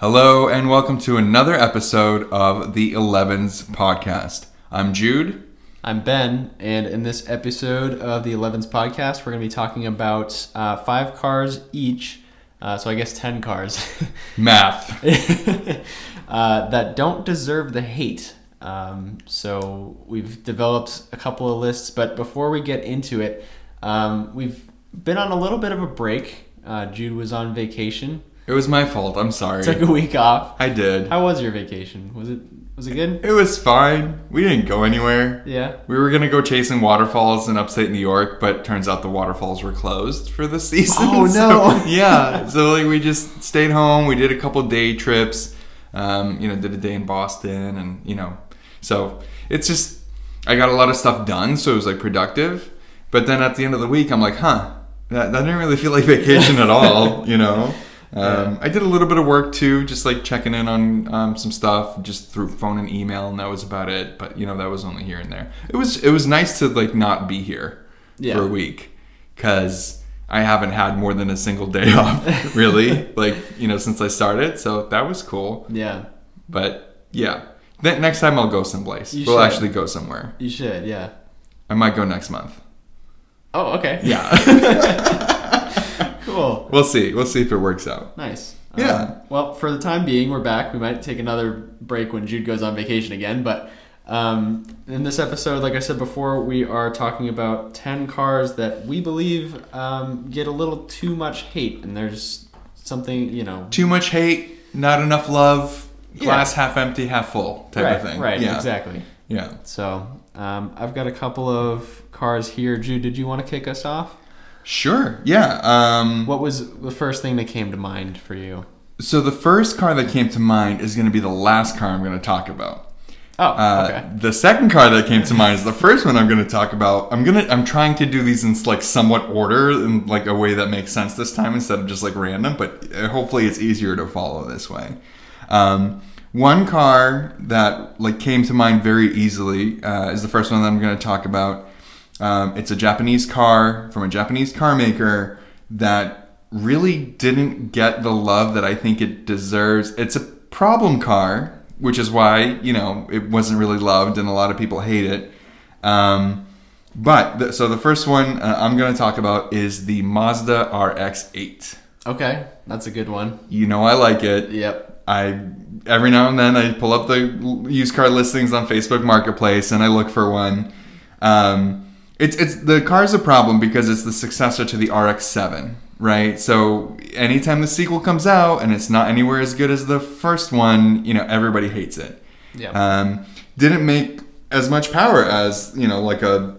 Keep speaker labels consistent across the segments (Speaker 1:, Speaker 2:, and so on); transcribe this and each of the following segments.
Speaker 1: Hello, and welcome to another episode of the Elevens podcast. I'm Jude.
Speaker 2: I'm Ben, and in this episode of the Elevens podcast, we're going to be talking about uh, five cars each. Uh, so I guess ten cars
Speaker 1: Math.
Speaker 2: uh, that don't deserve the hate. Um, so we've developed a couple of lists, but before we get into it, um, we've been on a little bit of a break. Uh, Jude was on vacation,
Speaker 1: It was my fault. I'm sorry.
Speaker 2: took a week off.
Speaker 1: I did.
Speaker 2: How was your vacation? Was it was it good?
Speaker 1: It was fine. We didn't go anywhere.
Speaker 2: Yeah.
Speaker 1: We were gonna go chasing waterfalls in upstate New York, but turns out the waterfalls were closed for the season.
Speaker 2: Oh,
Speaker 1: So,
Speaker 2: no.
Speaker 1: yeah. So like we just stayed home. We did a couple day trips. Um, you know, did a day in Boston, and you know, so it's just I got a lot of stuff done, so it was like productive. But then at the end of the week, I'm like, huh, that, that didn't really feel like vacation at all. You know. Um, I did a little bit of work too, just like checking in on um, some stuff, just through phone and email, and that was about it. But you know, that was only here and there. It was it was nice to like not be here
Speaker 2: Yeah.
Speaker 1: for a week because I haven't had more than a single day off, really. like you know, since I started, so that was cool.
Speaker 2: Yeah.
Speaker 1: But yeah, then next time I'll go someplace.
Speaker 2: You
Speaker 1: we'll
Speaker 2: should.
Speaker 1: actually go somewhere.
Speaker 2: You should. Yeah.
Speaker 1: I might go next month.
Speaker 2: Oh, okay.
Speaker 1: Yeah,
Speaker 2: Cool.
Speaker 1: we'll see. We'll see if it works out.
Speaker 2: Nice.
Speaker 1: Yeah.
Speaker 2: Um, well, for the time being, we're back. We might take another break when Jude goes on vacation again. But um, in this episode, like I said before, we are talking about 10 cars that we believe um, get a little too much hate. And there's something, you know.
Speaker 1: Too much hate, not enough love.
Speaker 2: Yeah.
Speaker 1: Glass half empty, half full type
Speaker 2: right,
Speaker 1: of thing.
Speaker 2: Right,
Speaker 1: Yeah.
Speaker 2: exactly.
Speaker 1: Yeah.
Speaker 2: So um, I've got a couple of cars here. Jude, did you want to kick us off?
Speaker 1: Sure. Yeah. Um,
Speaker 2: What was the first thing that came to mind for you?
Speaker 1: so the first car that came to mind is going to be the last car I'm going to talk about.
Speaker 2: Oh,
Speaker 1: Uh,
Speaker 2: okay.
Speaker 1: The second car that came to mind is the first one I'm going to talk about. I'm gonna I'm trying to do these in like somewhat order in like a way that makes sense this time instead of just like random. But uh, hopefully it's easier to follow this way. Um, one car that like came to mind very easily uh, is the first one that I'm going to talk about. Um, it's a Japanese car from a Japanese car maker that really didn't get the love that I think it deserves. It's a problem car, which is why you know it wasn't really loved and a lot of people hate it. Um, but the, so the first one uh, I'm going to talk about is the Mazda RX-8.
Speaker 2: Okay, that's a good one.
Speaker 1: You know I like it.
Speaker 2: Yep.
Speaker 1: I every now and then I pull up the used car listings on Facebook Marketplace and I look for one. Um, it's it's the car's a problem because it's the successor to the RX-7, right? So anytime the sequel comes out and it's not anywhere as good as the first one, you know everybody hates it.
Speaker 2: Yep.
Speaker 1: Um, didn't make as much power as you know like a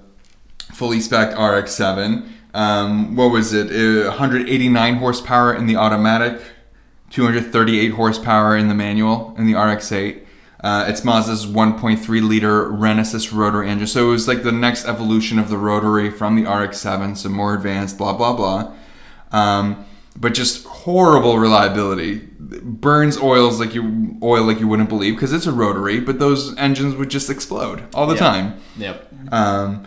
Speaker 1: fully spec RX-7. Um, what was it? Uh, 189 horsepower in the automatic, 238 horsepower in the manual in the RX-8. Uh, it's Mazda's 1.3 liter Renesis rotary engine. So it was like the next evolution of the rotary from the RX-7, so more advanced, blah blah blah. Um, but just horrible reliability. Burns oils like you oil like you wouldn't believe because it's a rotary, but those engines would just explode all the
Speaker 2: Yeah.
Speaker 1: time.
Speaker 2: Yep.
Speaker 1: Um,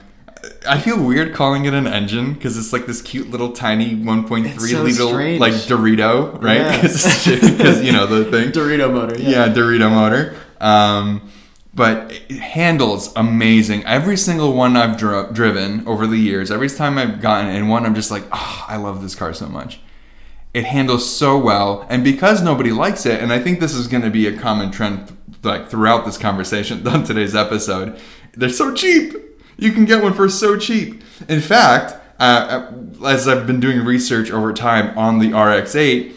Speaker 1: I feel weird calling it an engine because it's like this cute little tiny 1.3
Speaker 2: so
Speaker 1: liter
Speaker 2: strange.
Speaker 1: like Dorito, right?
Speaker 2: Yeah.
Speaker 1: Because you know the thing.
Speaker 2: Dorito motor.
Speaker 1: Yeah, Dorito motor. Um, but it handles amazing. Every single one I've driven over the years, every time I've gotten in one, I'm just like, oh, I love this car so much. It handles so well, and because nobody likes it, and I think this is going to be a common trend like throughout this conversation on today's episode, they're so cheap. You can get one for so cheap. In fact, uh, as I've been doing research over time on the RX-8,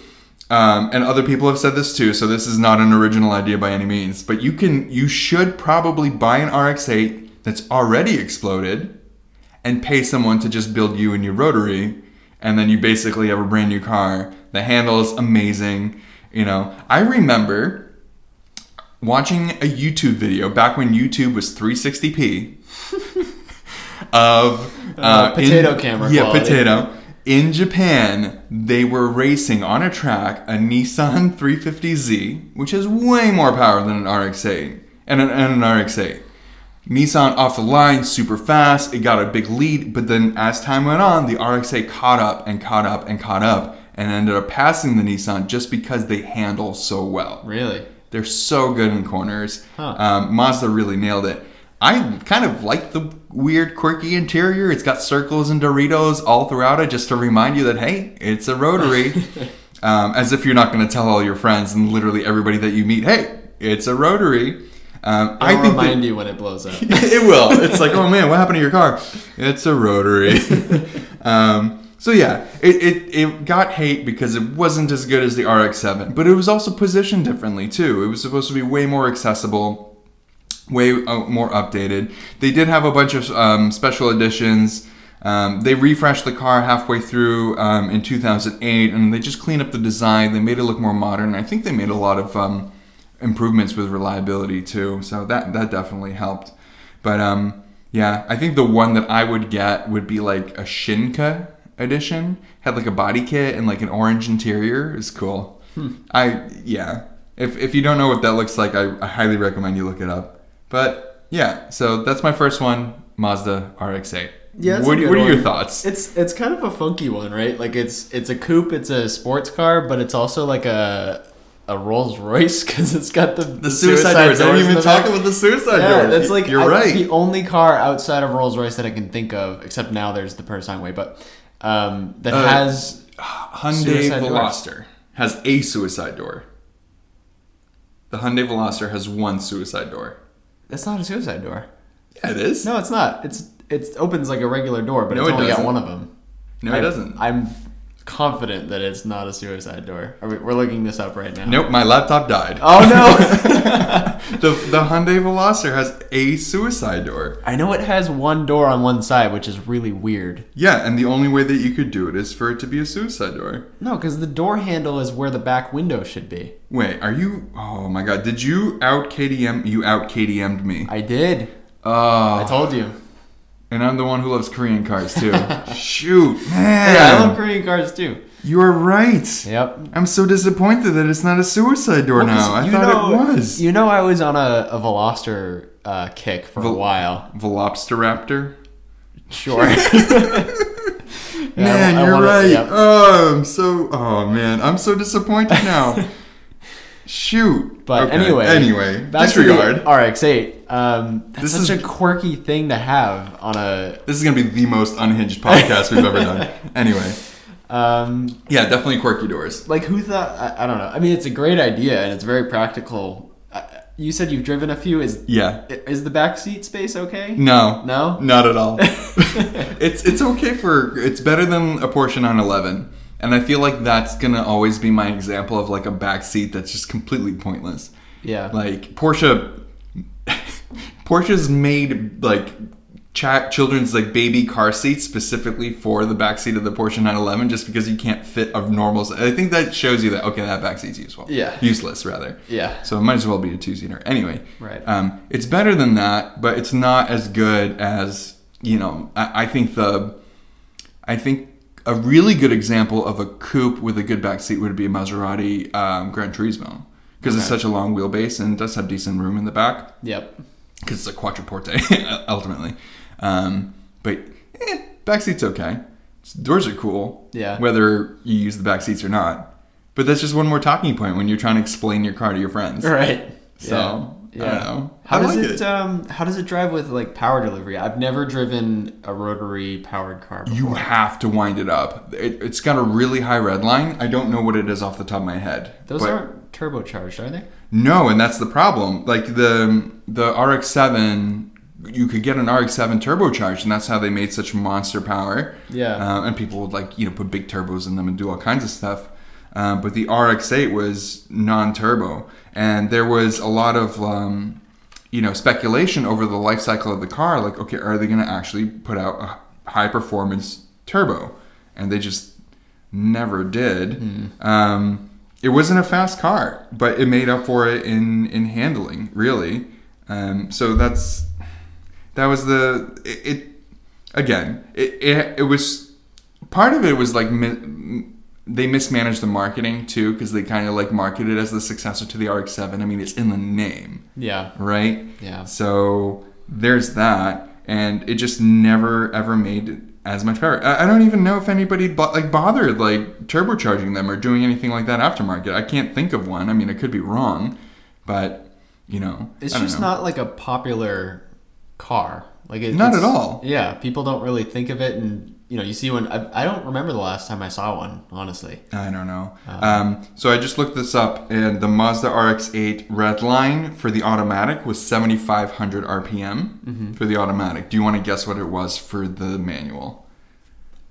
Speaker 1: um, and other people have said this too, so this is not an original idea by any means. But you can, you should probably buy an RX-8 that's already exploded, and pay someone to just build you a new rotary, and then you basically have a brand new car. The handle is amazing. You know, I remember watching a YouTube video back when YouTube was 360p of
Speaker 2: Uh, potato camera
Speaker 1: Yeah,
Speaker 2: quality.
Speaker 1: potato. In Japan, they were racing on a track a Nissan 350Z, which has way more power than an RX-8 and an, and an RX-8. Nissan off the line, super fast. It got a big lead, but then as time went on, the RX-8 caught up and caught up and caught up, and ended up passing the Nissan just because they handle so well.
Speaker 2: Really?
Speaker 1: They're so good in corners.
Speaker 2: Huh.
Speaker 1: Um, Mazda really nailed it. I kind of like the weird, quirky interior. It's got circles and Doritos all throughout it, just to remind you that hey, it's a rotary. um, as if you're not going to tell all your friends and literally everybody that you meet, hey, it's a rotary. Um, I that-
Speaker 2: remind you when it blows up.
Speaker 1: it will. It's like, oh man, what happened to your car? It's a rotary. um, so yeah, it, it, it got hate because it wasn't as good as the RX-7, but it was also positioned differently too. It was supposed to be way more accessible, way uh, more updated. They did have a bunch of um, special editions. Um, they refreshed the car halfway through um, in 2008, and they just cleaned up the design. They made it look more modern. I think they made a lot of um, improvements with reliability too. So that that definitely helped. But um, yeah, I think the one that I would get would be like a Shinka edition. Had like a body kit and like an orange interior. It's cool. I yeah. If if you don't know what that looks like, I, I highly recommend you look it up. But yeah, so that's my first one, Mazda RX-8.
Speaker 2: Yeah,
Speaker 1: what, what are your thoughts?
Speaker 2: It's it's kind of a funky one, right? Like it's it's a coupe, it's a sports car, but it's also like a a Rolls Royce because it's got the
Speaker 1: the suicide, doors. I didn't even talk about the suicide
Speaker 2: Yeah,
Speaker 1: doors.
Speaker 2: that's like
Speaker 1: you're
Speaker 2: I-
Speaker 1: right.
Speaker 2: The only car outside of Rolls Royce that I can think of, except now there's the Purosangue, but um, that
Speaker 1: Uh,
Speaker 2: has
Speaker 1: Hyundai
Speaker 2: Suicide doors.
Speaker 1: Veloster has a suicide door. The Hyundai Veloster has one suicide door.
Speaker 2: That's not a suicide door.
Speaker 1: Yeah, it is.
Speaker 2: No, it's not. It's it opens like a regular door, but
Speaker 1: No,
Speaker 2: it's
Speaker 1: it
Speaker 2: only got one of them.
Speaker 1: no,
Speaker 2: I-
Speaker 1: it doesn't.
Speaker 2: I'm confident that it's not a suicide door. Are we, we're looking this up right now.
Speaker 1: Nope, my laptop died.
Speaker 2: Oh no!
Speaker 1: the the Hyundai Veloster has a suicide door.
Speaker 2: I know it has one door on one side, which is really weird.
Speaker 1: Yeah, and the only way that you could do it is for it to be a suicide door.
Speaker 2: No, because the door handle is where the back window should be.
Speaker 1: Wait, are you? Oh my god, did you out KDM? You out KDM'd me.
Speaker 2: I did.
Speaker 1: Oh,
Speaker 2: I told you.
Speaker 1: And I'm the one who loves Korean cars too. Shoot, man.
Speaker 2: Yeah, I love Korean cars too.
Speaker 1: You are right.
Speaker 2: Yep.
Speaker 1: I'm so disappointed that it's not a suicide door
Speaker 2: Well,
Speaker 1: now. I thought
Speaker 2: know-
Speaker 1: it was.
Speaker 2: You know, I was on a, a Veloster uh, kick for a
Speaker 1: Vel-
Speaker 2: while.
Speaker 1: Velopsteraptor.
Speaker 2: Sure. Yeah, I-
Speaker 1: Man,
Speaker 2: I
Speaker 1: you're
Speaker 2: wanna-
Speaker 1: right.
Speaker 2: yep.
Speaker 1: Oh, I'm so. Oh man, I'm so disappointed now. Shoot.
Speaker 2: But
Speaker 1: Okay,
Speaker 2: anyway,
Speaker 1: Anyway,
Speaker 2: back to the
Speaker 1: disregard.
Speaker 2: RX-8. Um, that's
Speaker 1: This
Speaker 2: such
Speaker 1: is-
Speaker 2: a quirky thing to have on a.
Speaker 1: This is gonna be the most unhinged podcast we've ever done. Anyway,
Speaker 2: Um,
Speaker 1: yeah, definitely quirky doors.
Speaker 2: like who thought? I, I don't know. I mean, it's a great idea and it's very practical. You said you've driven a few. Is
Speaker 1: Yeah.
Speaker 2: is the back seat space okay?
Speaker 1: No.
Speaker 2: No.
Speaker 1: Not at all. it's it's okay for it's better than a Porsche 911, and I feel like that's gonna always be my example of like a back seat that's just completely pointless.
Speaker 2: Yeah.
Speaker 1: Like Porsche, Porsche's made like chat children's like baby car seats specifically for the back seat of the Porsche 911 just because you can't fit a normal. I think that shows you that okay that back seat's useful.
Speaker 2: Yeah.
Speaker 1: Useless rather.
Speaker 2: yeah.
Speaker 1: So it might as well be a two seater. Anyway,
Speaker 2: Right.
Speaker 1: Um, it's better than that, but it's not as good as you know. I, I think the, I think a really good example of a coupe with a good back seat would be a Maserati um, Gran Turismo because it's such a long wheelbase and does have decent room in the back
Speaker 2: Yep.
Speaker 1: because it's a quattroporte ultimately. Um, but eh, back seat's okay. Doors are cool.
Speaker 2: Yeah.
Speaker 1: Whether you use the back seats or not. But that's just one more talking point when you're trying to explain your car to your friends.
Speaker 2: Right.
Speaker 1: So, Know.
Speaker 2: How
Speaker 1: I
Speaker 2: does
Speaker 1: like
Speaker 2: it,
Speaker 1: it.
Speaker 2: um how does it drive with like power delivery? I've never driven a rotary powered car before.
Speaker 1: You have to wind it up. It, it's got a really high red line. I don't know what it is off the top of my head.
Speaker 2: Those
Speaker 1: but-
Speaker 2: aren't turbocharged, are they?
Speaker 1: No, and that's the problem. Like the the RX-7, you could get an RX-7 turbocharged, and that's how they made such monster power.
Speaker 2: Yeah.
Speaker 1: Uh, and people would like you know put big turbos in them and do all kinds of stuff. Um, but the RX-8 was non-turbo, and there was a lot of um, you know speculation over the life cycle of the car. Like, okay, are they going to actually put out a high-performance turbo? And they just never did. Um, it wasn't a fast car, but it made up for it in in handling, really. Um, so that's that was the it. it again, it, it it was part of it was like mi- they mismanaged the marketing too because they kind of like marketed it as the successor to the RX-7. I mean, it's in the name,
Speaker 2: Yeah.
Speaker 1: right?
Speaker 2: Yeah.
Speaker 1: So there's that, and it just never ever made as much power. I, I don't even know if anybody bo- like bothered like turbocharging them or doing anything like that aftermarket. I can't think of one. I mean, I could be wrong, but you know,
Speaker 2: It's just
Speaker 1: know.
Speaker 2: not like a popular car. Like it,
Speaker 1: Not at all.
Speaker 2: Yeah, people don't really think of it, and you know, you see one. I, I don't remember the last time I saw one. Honestly,
Speaker 1: I don't know.
Speaker 2: Uh,
Speaker 1: Um, so I just looked this up, and the Mazda RX-8 red line for the automatic was 7,500 RPM
Speaker 2: Mm-hmm.
Speaker 1: for the automatic. Do you want to guess what it was for the manual?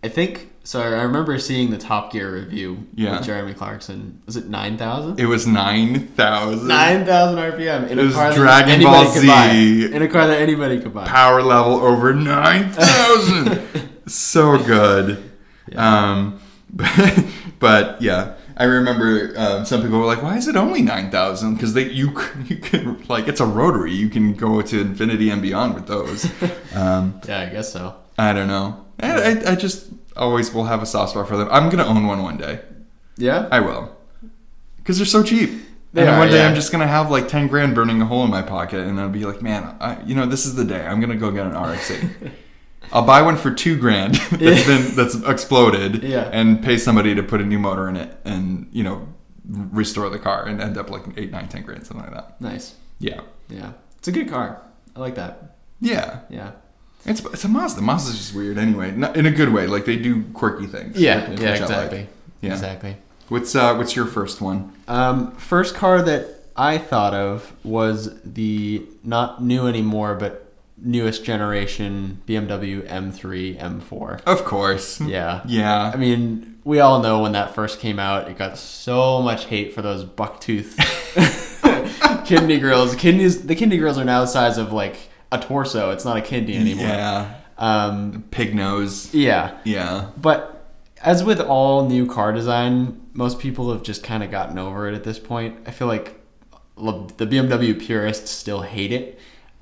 Speaker 2: I think so. I remember seeing the Top Gear review
Speaker 1: Yeah.
Speaker 2: with Jeremy Clarkson. Was it nine thousand?
Speaker 1: It was 9,000.
Speaker 2: Nine thousand RPM in
Speaker 1: It
Speaker 2: a
Speaker 1: was
Speaker 2: car
Speaker 1: Dragon Ball. Z.
Speaker 2: In a car that anybody could buy.
Speaker 1: Power level over 9,000. so good. Um, but, but yeah, I remember um, some people were like, "Why is it only 9,000?" Because they you you can like it's a rotary. You can go to infinity and beyond with those. Um,
Speaker 2: Yeah, I guess so.
Speaker 1: I don't know. I, I, I just always will have a soft spot for them. I'm gonna own one one day.
Speaker 2: Yeah.
Speaker 1: I will, because they're so cheap.
Speaker 2: They
Speaker 1: and
Speaker 2: are,
Speaker 1: one day
Speaker 2: yeah.
Speaker 1: I'm just gonna have like ten grand burning a hole in my pocket, and I'll be like, man, I, you know, this is the day. I'm gonna go get an RX-8. I'll buy one for two grand that's been that's exploded,
Speaker 2: Yeah.
Speaker 1: and pay somebody to put a new motor in it, and you know, restore the car, and end up like eight, nine, ten grand, something like that.
Speaker 2: Nice.
Speaker 1: Yeah,
Speaker 2: Yeah. It's a good car. I like that.
Speaker 1: yeah.
Speaker 2: Yeah.
Speaker 1: It's it's a Mazda. Mazda's just weird anyway, not in a good way. Like they do quirky things.
Speaker 2: Yeah.
Speaker 1: which
Speaker 2: Yeah.
Speaker 1: I like.
Speaker 2: Exactly.
Speaker 1: Yeah.
Speaker 2: Exactly.
Speaker 1: What's uh what's your first one?
Speaker 2: Um, first car that I thought of was the not new anymore, but newest generation BMW M3 M4.
Speaker 1: Of course.
Speaker 2: Yeah.
Speaker 1: Yeah.
Speaker 2: I mean, we all know when that first came out, it got so much hate for those bucktooth kidney grills. Kidneys, the kidney grills are now the size of like a torso. It's not a kidney anymore.
Speaker 1: Yeah.
Speaker 2: Um,
Speaker 1: Pig nose.
Speaker 2: yeah.
Speaker 1: Yeah.
Speaker 2: But as with all new car design, most people have just kind of gotten over it at this point. I feel like the BMW purists still hate it.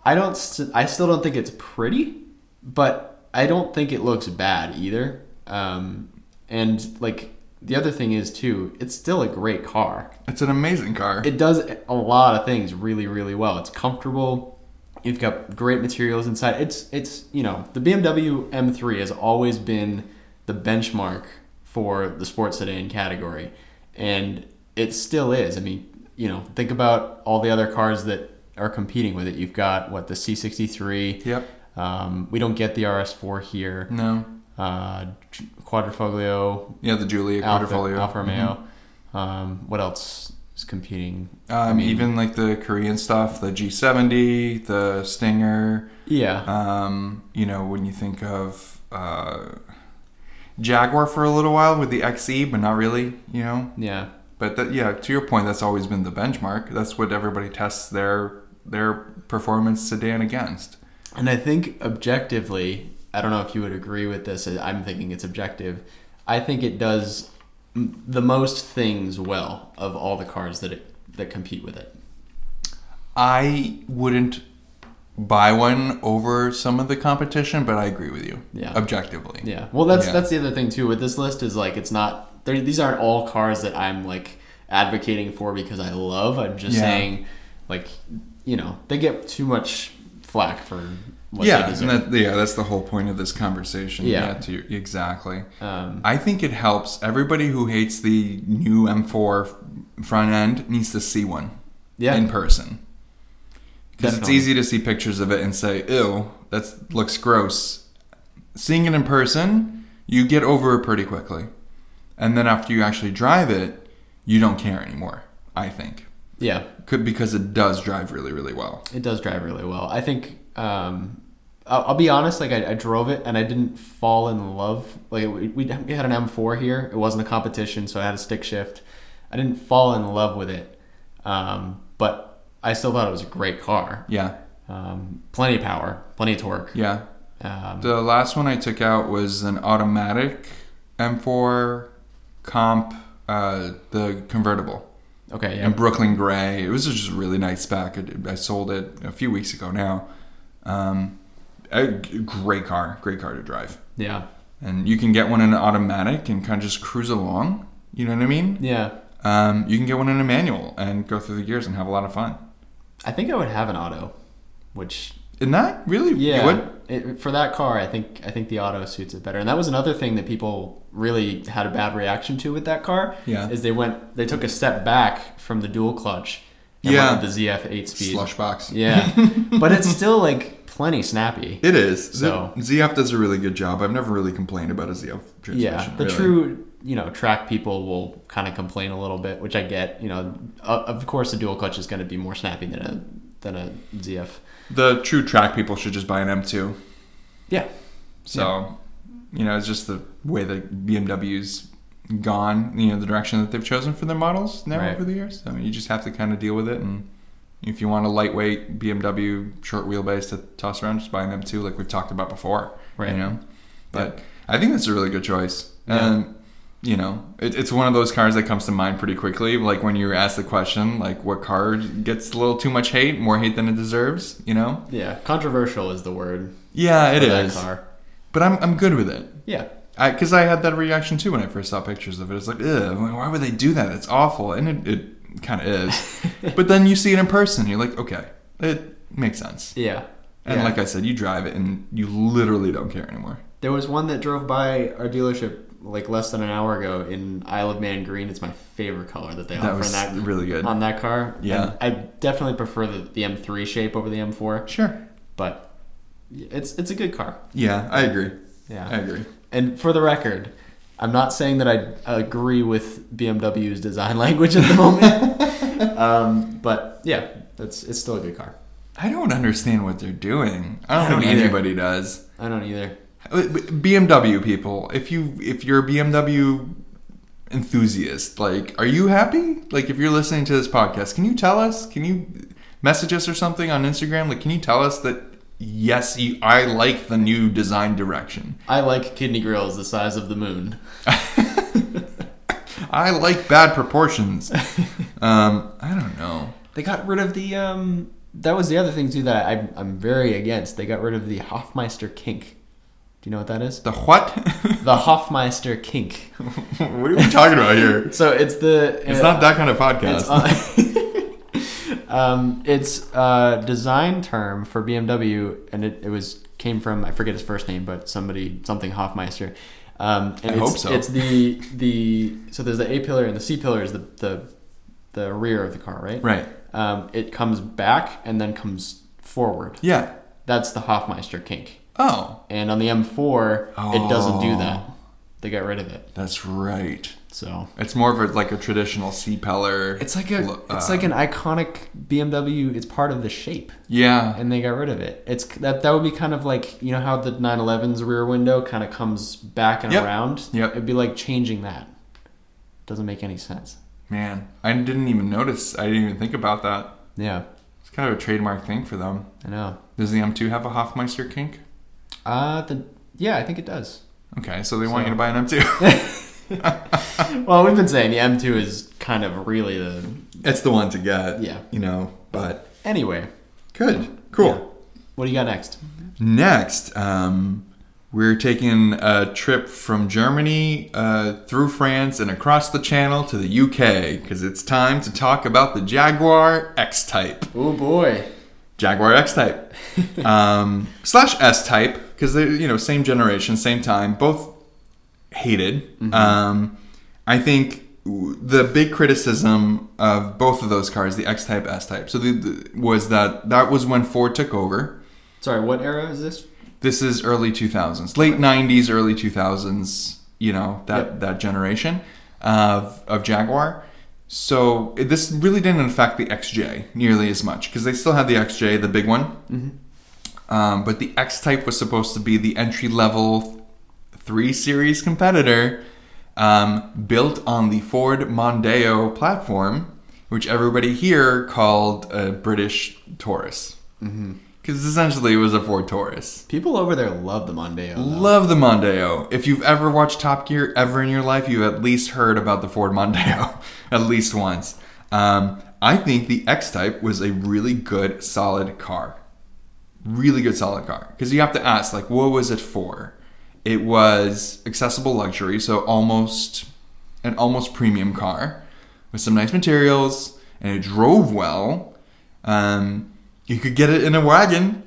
Speaker 2: I don't. st- I still don't think it's pretty, but I don't think it looks bad either. Um, and like the other thing is too, it's still a great car.
Speaker 1: It's an amazing car.
Speaker 2: It does a lot of things really, really well. It's comfortable. You've got great materials inside. It's it's you know the BMW M3 has always been the benchmark for the sports sedan category, and it still is. I mean, you know, think about all the other cars that are competing with it. You've got what the C63.
Speaker 1: yep.
Speaker 2: Um, we don't get the RS4 here.
Speaker 1: No.
Speaker 2: Uh, Quadrifoglio,
Speaker 1: Yeah, the
Speaker 2: Giulia
Speaker 1: Quadrifoglio.
Speaker 2: Alfa Romeo. Um, what else is competing?
Speaker 1: Um, even like the Korean stuff, the G70, the Stinger.
Speaker 2: Yeah.
Speaker 1: Um, you know, when you think of uh, Jaguar for a little while with the XE, but not really. You know,
Speaker 2: Yeah.
Speaker 1: but that, yeah, to your point, that's always been the benchmark. That's what everybody tests their their performance sedan against.
Speaker 2: And I think objectively, I don't know if you would agree with this. I'm thinking it's objective. I think it does the most things well of all the cars that it that compete with it.
Speaker 1: I wouldn't buy one over some of the competition, but I agree with you.
Speaker 2: Yeah.
Speaker 1: Objectively.
Speaker 2: Yeah. Well, that's
Speaker 1: Yeah.
Speaker 2: that's the other thing too with this list is like it's not these aren't all cars that I'm like advocating for because I love. I'm just
Speaker 1: Yeah.
Speaker 2: saying like you know they get too much flack for what
Speaker 1: yeah, that, yeah, that's the whole point of this conversation.
Speaker 2: Yeah.
Speaker 1: to, exactly.
Speaker 2: um,
Speaker 1: I think it helps. Everybody who hates the new M4 front end needs to see one
Speaker 2: yeah.
Speaker 1: in person. Because it's easy to see pictures of it and say, ew, that looks gross. Seeing it in person, you get over it pretty quickly. And then after you actually drive it, you don't care anymore, I think.
Speaker 2: Yeah.
Speaker 1: Could, because it does drive really, really well.
Speaker 2: It does drive really well. I think. Um, I'll, I'll be honest. Like I, I drove it and I didn't fall in love. Like we, we had an M4 here. It wasn't a competition, so I had a stick shift. I didn't fall in love with it, um, but I still thought it was a great car.
Speaker 1: Yeah,
Speaker 2: Um, plenty of power, plenty of torque.
Speaker 1: yeah.
Speaker 2: Um,
Speaker 1: The last one I took out was an automatic M4 comp, uh, the convertible.
Speaker 2: Okay. Yeah.
Speaker 1: in Brooklyn Gray. It was just a really nice spec. I, I sold it a few weeks ago now. Um, a great car, great car to drive.
Speaker 2: Yeah.
Speaker 1: And you can get one in an automatic and kind of just cruise along. You know what I mean?
Speaker 2: Yeah.
Speaker 1: Um, you can get one in a manual and go through the gears and have a lot of fun.
Speaker 2: I think I would have an auto, which
Speaker 1: In that, really,
Speaker 2: Yeah,
Speaker 1: would?
Speaker 2: it, for that car, I think I think the auto suits it better, and that was another thing that people really had a bad reaction to with that car.
Speaker 1: Yeah.
Speaker 2: is they went they took a step back from the dual clutch. And
Speaker 1: Yeah.
Speaker 2: the ZF eight speed.
Speaker 1: slush box.
Speaker 2: Yeah, but it's still like plenty snappy.
Speaker 1: It is.
Speaker 2: So-
Speaker 1: The ZF does a really good job. I've never really complained about a ZF transmission.
Speaker 2: Yeah, the
Speaker 1: really.
Speaker 2: true you know track people will kind of complain a little bit, which I get. You know, of of course, a dual clutch is going to be more snappy than a than a ZF.
Speaker 1: The true track people should just buy an M2.
Speaker 2: Yeah,
Speaker 1: So, you know, it's just the way that BMW's gone, you know, the direction that they've chosen for their models now
Speaker 2: Right.
Speaker 1: over the years. I mean, you just have to kind of deal with it. And if you want a lightweight BMW short wheelbase to toss around, just buy an M2 like we've talked about before.
Speaker 2: Right.
Speaker 1: You know? But I think that's a really good choice.
Speaker 2: Yeah.
Speaker 1: And, you know, it, it's one of those cars that comes to mind pretty quickly. Like when you ask the question, like, what car gets a little too much hate, more hate than it deserves, you know?
Speaker 2: yeah. Controversial is the word.
Speaker 1: Yeah, it is.
Speaker 2: car.
Speaker 1: But I'm, I'm good with it.
Speaker 2: Yeah.
Speaker 1: Because I, had that reaction too when I first saw pictures of it. It's like, ugh, why would they do that? It's awful. And it, it kind of is. but then you see it in person, you're like, okay, it makes sense.
Speaker 2: Yeah.
Speaker 1: And
Speaker 2: Yeah.
Speaker 1: like I said, you drive it and you literally don't care anymore.
Speaker 2: There was one that drove by our dealership like less than an hour ago in Isle of Man green. It's my favorite color that they
Speaker 1: That
Speaker 2: offer
Speaker 1: was
Speaker 2: in that
Speaker 1: really good.
Speaker 2: on that car.
Speaker 1: Yeah.
Speaker 2: And I definitely prefer the, the M3 shape over the M4,
Speaker 1: Sure.
Speaker 2: but it's it's a good car.
Speaker 1: Yeah, I agree.
Speaker 2: Yeah.
Speaker 1: I agree.
Speaker 2: And for the record, I'm not saying that I agree with BMW's design language at the moment. um, but yeah, it's it's still a good car.
Speaker 1: I don't understand what they're doing. I don't,
Speaker 2: I don't
Speaker 1: think
Speaker 2: either.
Speaker 1: anybody does.
Speaker 2: I don't either.
Speaker 1: BMW people, if you if you're a BMW enthusiast, like, are you happy? Like, if you're listening to this podcast, can you tell us? Can you message us or something on Instagram? Like, can you tell us that yes, you, I like the new design direction.
Speaker 2: I like kidney grills the size of the moon.
Speaker 1: I like bad proportions. um, I don't know.
Speaker 2: They got rid of the um. That was the other thing too that I, I'm very against. They got rid of the Hofmeister kink. Do you know what that is?
Speaker 1: The what?
Speaker 2: The Hofmeister kink.
Speaker 1: what are we talking about here?
Speaker 2: So it's the.
Speaker 1: It's not that kind of podcast.
Speaker 2: It's, uh, um, it's a design term for BMW, and it, it was came from I forget his first name, but somebody something Hofmeister. Um, and
Speaker 1: I
Speaker 2: it's,
Speaker 1: hope so.
Speaker 2: It's the the so there's the A pillar and the C pillar is the the the rear of the car, right?
Speaker 1: right.
Speaker 2: Um, it comes back and then comes forward.
Speaker 1: Yeah.
Speaker 2: That's the Hofmeister kink.
Speaker 1: Oh,
Speaker 2: And on the M4, it doesn't do
Speaker 1: Oh.
Speaker 2: that. They got rid of it.
Speaker 1: that's right.
Speaker 2: So
Speaker 1: It's more of a, like a traditional C pillar.
Speaker 2: it's like a it's
Speaker 1: uh,
Speaker 2: like an iconic BMW. It's part of the shape,
Speaker 1: yeah.
Speaker 2: and they got rid of it. It's that that would be kind of like you know how the 911's rear window kind of comes back and
Speaker 1: Yep.
Speaker 2: around.
Speaker 1: Yep.
Speaker 2: It'd be like changing that. Doesn't make any sense.
Speaker 1: Man, I didn't even notice. I didn't even think about that.
Speaker 2: Yeah,
Speaker 1: It's kind of a trademark thing for them.
Speaker 2: I know.
Speaker 1: Does the M2 have a Hofmeister kink?
Speaker 2: Uh the yeah, I think it does.
Speaker 1: Okay, so they want you to buy an M2.
Speaker 2: Well, we've been saying the M2 is kind of really the
Speaker 1: it's the one to get.
Speaker 2: Yeah.
Speaker 1: You know, but
Speaker 2: anyway.
Speaker 1: good. Cool.
Speaker 2: Yeah. What do you got next?
Speaker 1: Next, um, we're taking a trip from Germany uh, through France and across the channel to the UK because it's time to talk about the Jaguar X Type.
Speaker 2: Oh boy.
Speaker 1: Jaguar X Type um, slash S Type because they're you know same generation, same time, both hated. Um, I think the big criticism of both of those cars, the X Type, S Type, so the, the, was that that was when Ford took over.
Speaker 2: Sorry, what era is this?
Speaker 1: This is early 2000s, late 90s, early 2000s. You know that
Speaker 2: Yep.
Speaker 1: that generation of of Jaguar. So it, this really didn't affect the XJ nearly as much because they still had the XJ, the big one. Um, but the X Type was supposed to be the entry level three series competitor, um, built on the Ford Mondeo platform, which everybody here called a British Taurus. Because essentially it was a Ford Taurus.
Speaker 2: People over there love the Mondeo. though.
Speaker 1: Love the Mondeo. If you've ever watched Top Gear ever in your life, you've at least heard about the Ford Mondeo, at least once. Um, I think the X Type was a really good, solid car. Really good, solid car. Because you have to ask, like, what was it for? It was accessible luxury, so almost an almost premium car with some nice materials, and it drove well. Um, you could get it in a wagon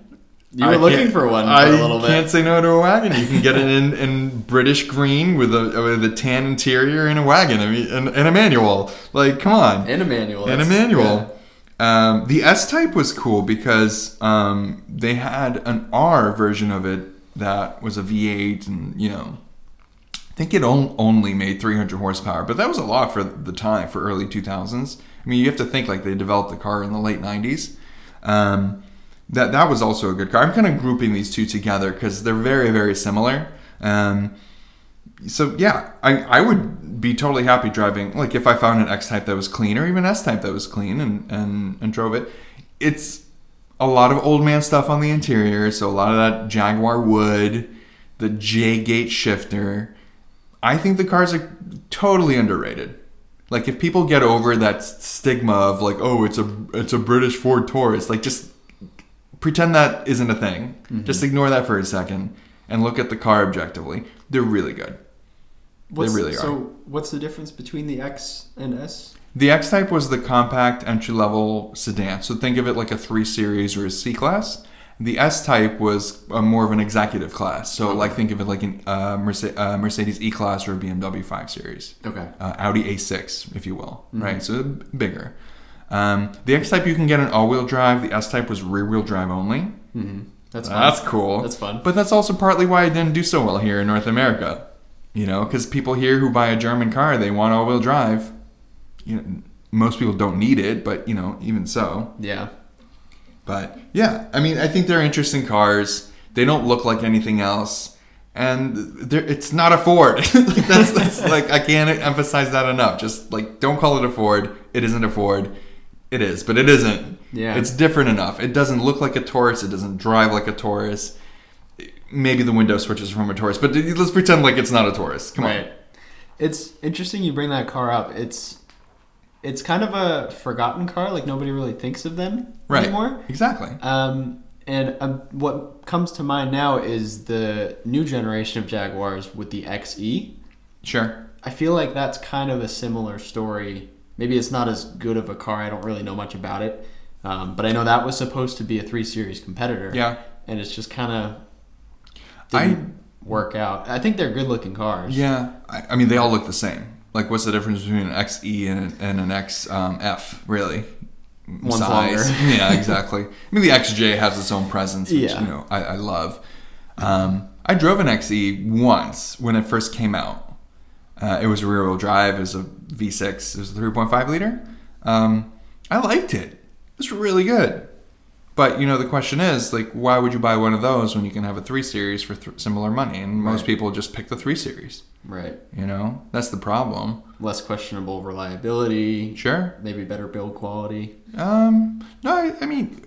Speaker 2: You were
Speaker 1: I
Speaker 2: looking for one for
Speaker 1: I
Speaker 2: a little bit.
Speaker 1: can't say no to a wagon. You can get it in, in British green with a with a tan interior in a wagon. I mean, and, and a manual. Like, come on.
Speaker 2: And a manual.
Speaker 1: and a manual. Um, the S Type was cool because um, they had an R version of it that was a V8, and you know, I think it on- only made 300 horsepower, but that was a lot for the time for early 2000s. I mean, you have to think like they developed the car in the late 90s. Um, that that was also a good car. I'm kind of grouping these two together because they're very very similar. Um, so yeah, I, I would be totally happy driving like if I found an X type that was clean or even S type that was clean and, and, and drove it. It's a lot of old man stuff on the interior, so a lot of that Jaguar wood, the J gate shifter. I think the cars are totally underrated. Like if people get over that stigma of like, oh, it's a it's a British Ford Taurus, like just pretend that isn't a thing. Mm-hmm. Just ignore that for a second and look at the car objectively. They're really good.
Speaker 2: What's,
Speaker 1: really are.
Speaker 2: So, what's the difference between the X and S?
Speaker 1: The X Type was the compact entry level sedan. So think of it like a 3 Series or a C Class. The S Type was a more of an executive class. So like think of it like a uh, Merce- uh, Mercedes E Class or a BMW 5 Series.
Speaker 2: Okay.
Speaker 1: uh, Audi A6, if you will, right? So bigger. Um, the X Type you can get an all-wheel drive. The S Type was rear-wheel drive only.
Speaker 2: Mm-hmm. That's fun.
Speaker 1: That's cool.
Speaker 2: That's fun.
Speaker 1: But that's also partly why it didn't do so well here in North America. You know, because people here who buy a German car, they want all-wheel drive. You know, most people don't need it, but you know, even so.
Speaker 2: yeah.
Speaker 1: But yeah, I mean, I think they're interesting cars. They don't look like anything else, and it's not a Ford. that's, that's like I can't emphasize that enough. Just like don't call it a Ford. It isn't a Ford. It is, but it isn't.
Speaker 2: Yeah.
Speaker 1: It's different enough. It doesn't look like a Taurus. It doesn't drive like a Taurus. Maybe the window switches from a Taurus, but let's pretend like it's not a Taurus. Come
Speaker 2: right. It's interesting you bring that car up. It's it's kind of a forgotten car. Like nobody really thinks of them.
Speaker 1: Right.
Speaker 2: anymore.
Speaker 1: Exactly.
Speaker 2: Um, and um, what comes to mind now is the new generation of Jaguars with the XE.
Speaker 1: Sure.
Speaker 2: I feel like that's kind of a similar story. Maybe it's not as good of a car. I don't really know much about it. Um, but I know that was supposed to be a 3 Series competitor.
Speaker 1: Yeah.
Speaker 2: And it's just kind of
Speaker 1: I
Speaker 2: didn't work out. I think they're good looking cars.
Speaker 1: Yeah, I, I mean they all look the same. Like, what's the difference between an XE and an, and an XF? Really,
Speaker 2: One's longer.
Speaker 1: yeah, exactly. I mean the XJ has its own presence, which
Speaker 2: Yeah.
Speaker 1: you know I, I love. Um, I drove an XE once when it first came out. Uh, it was a rear-wheel drive. It was a V6. It was a 3.5 liter. Um, I liked it. It was really good. But you know the question is like, why would you buy one of those when you can have a three series for th- similar money? And most
Speaker 2: Right.
Speaker 1: people just pick the three series.
Speaker 2: Right.
Speaker 1: You know, that's the problem.
Speaker 2: Less questionable reliability.
Speaker 1: Sure.
Speaker 2: Maybe better build quality.
Speaker 1: Um, no, I, I mean,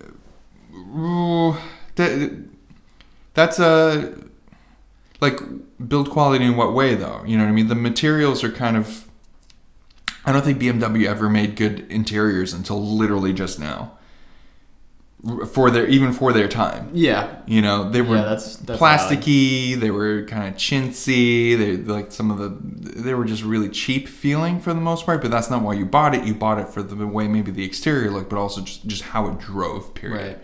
Speaker 1: that, that's a like build quality in what way though? You know what I mean? The materials are kind of. I don't think BMW ever made good interiors until literally just now. For their even for their time,
Speaker 2: Yeah.
Speaker 1: you know, they were
Speaker 2: Yeah, that's- that's
Speaker 1: plasticky. They were kind of chintzy. They like some of the. They were just really cheap feeling for the most part. But that's not why you bought it. You bought it for the way maybe the exterior looked, but also just just how it drove. Period.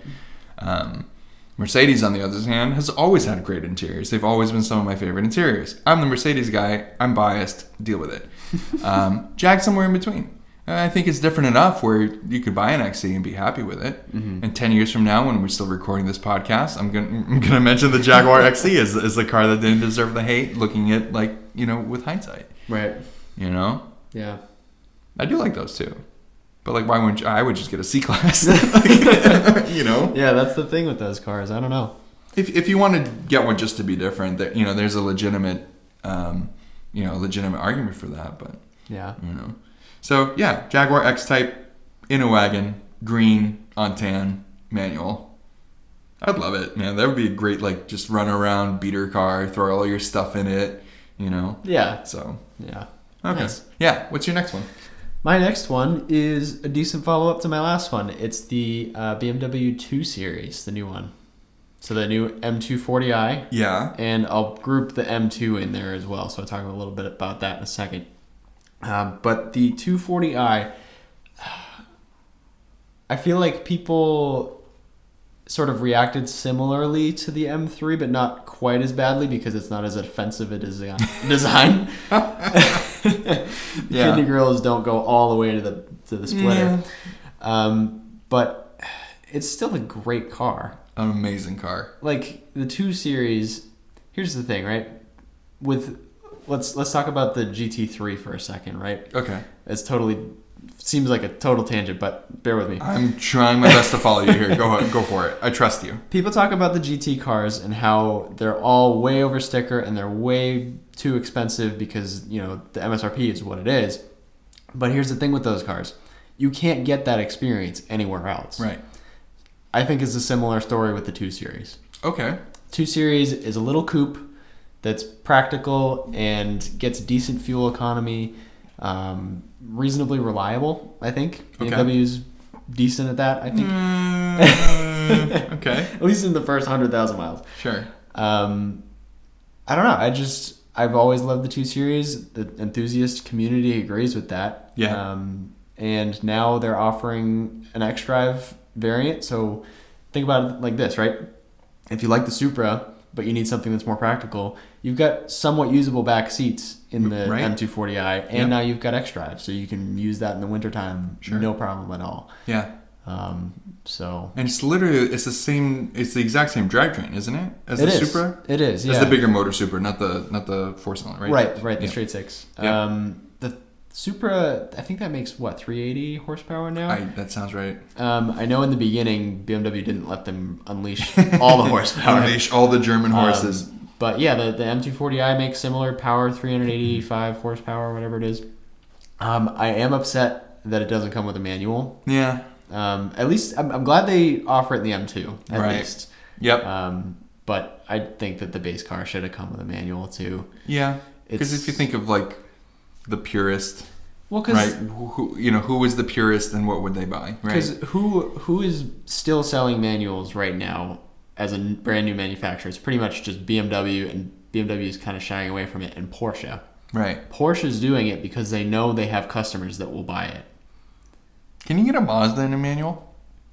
Speaker 2: Right.
Speaker 1: Um, Mercedes, on the other hand, has always had great interiors. They've always been some of my favorite interiors. I'm the Mercedes guy. I'm biased. Deal with it. Um, Jag somewhere in between. I think it's different enough where you could buy an XE and be happy with it. And ten years from now, when we're still recording this podcast, I'm gonna I'm gonna mention the Jaguar XE as, as the car that didn't deserve the hate. Looking at like you know with hindsight,
Speaker 2: Right.
Speaker 1: you know,
Speaker 2: Yeah.
Speaker 1: I do like those too. But like, why wouldn't you, I would just get a C class? you know,
Speaker 2: Yeah, that's the thing with those cars. I don't know.
Speaker 1: if, if you want to get one just to be different, that you know, there's a legitimate, um, you know, legitimate argument for that. But
Speaker 2: Yeah.
Speaker 1: you know, so yeah, Jaguar X Type in a wagon, green on tan, manual. I'd love it, man. That would be a great like just run around beater car, throw all your stuff in it, you know.
Speaker 2: Yeah.
Speaker 1: So
Speaker 2: Yeah.
Speaker 1: okay,
Speaker 2: Nice.
Speaker 1: yeah. What's your next one?
Speaker 2: My next one is a decent follow up to my last one. It's the uh, BMW 2 Series, the new one. So the new M240i,
Speaker 1: Yeah,
Speaker 2: and I'll group the M2 in there as well. So I'll talk a little bit about that in a second. Um, but the 240i, I feel like people sort of reacted similarly to the M3, but not quite as badly because it's not as offensive a design. design.
Speaker 1: Yeah.
Speaker 2: Kidney grills don't go all the way to the to the splitter, um, but it's still a great car.
Speaker 1: An amazing car.
Speaker 2: Like the two series. Here's the thing, right? With let's let's talk about the GT3 for a second, right?
Speaker 1: Okay.
Speaker 2: It's totally seems like a total tangent, but bear with me.
Speaker 1: I'm trying my best to follow you here. Go go for it. I trust you.
Speaker 2: People talk about the GT cars and how they're all way over sticker and they're way too expensive because, you know, the MSRP is what it is. But here's the thing with those cars. You can't get that experience anywhere else.
Speaker 1: Right.
Speaker 2: I think it's a similar story with the 2 Series.
Speaker 1: Okay.
Speaker 2: 2 Series is a little coupe that's practical and gets decent fuel economy, um, reasonably reliable, I think.
Speaker 1: Okay.
Speaker 2: is decent at that, I think.
Speaker 1: Mm, okay.
Speaker 2: At least in the first 100,000 miles.
Speaker 1: Sure.
Speaker 2: Um, I don't know. I just I've always loved the two series. The enthusiast community agrees with that.
Speaker 1: Yeah.
Speaker 2: Um, and now they're offering an X Drive variant. So think about it like this, right? If you like the Supra, but you need something that's more practical, you've got somewhat usable back seats in the
Speaker 1: Right.
Speaker 2: M240i, and
Speaker 1: Yep.
Speaker 2: now you've got X Drive, so you can use that in the wintertime,
Speaker 1: Sure.
Speaker 2: no problem at all.
Speaker 1: Yeah.
Speaker 2: Um, so
Speaker 1: And it's literally it's the same. It's the exact same drivetrain, isn't it? As
Speaker 2: it
Speaker 1: the
Speaker 2: is.
Speaker 1: Supra.
Speaker 2: It is. Yeah.
Speaker 1: It's the bigger motor Supra, not the not the four cylinder, right?
Speaker 2: Right, right, the
Speaker 1: Yeah.
Speaker 2: straight six.
Speaker 1: Yeah.
Speaker 2: Um, Supra, I think that makes what 380 horsepower now.
Speaker 1: I, that sounds right.
Speaker 2: um, I know in the beginning BMW didn't let them unleash all the horsepower.
Speaker 1: Unleash all the German
Speaker 2: Um,
Speaker 1: horses.
Speaker 2: but yeah, the, the M240i makes similar power, 385 horsepower, whatever it is. Um, I am upset that it doesn't come with a manual.
Speaker 1: yeah.
Speaker 2: Um, at least I'm, I'm glad they offer it in the M2 at
Speaker 1: Right.
Speaker 2: least.
Speaker 1: Yep.
Speaker 2: Um, but I think that the base car should have come with a manual too.
Speaker 1: yeah. Because if you think of like the purist,
Speaker 2: Well,
Speaker 1: right? Who, you know who was the purist and what would they buy? Right.
Speaker 2: Because who who is still selling manuals right now as a brand new manufacturer? It's pretty much just BMW, and BMW is kind of shying away from it, and Porsche.
Speaker 1: Right.
Speaker 2: Porsche is doing it because they know they have customers that will buy it.
Speaker 1: Can you get a Mazda in a manual?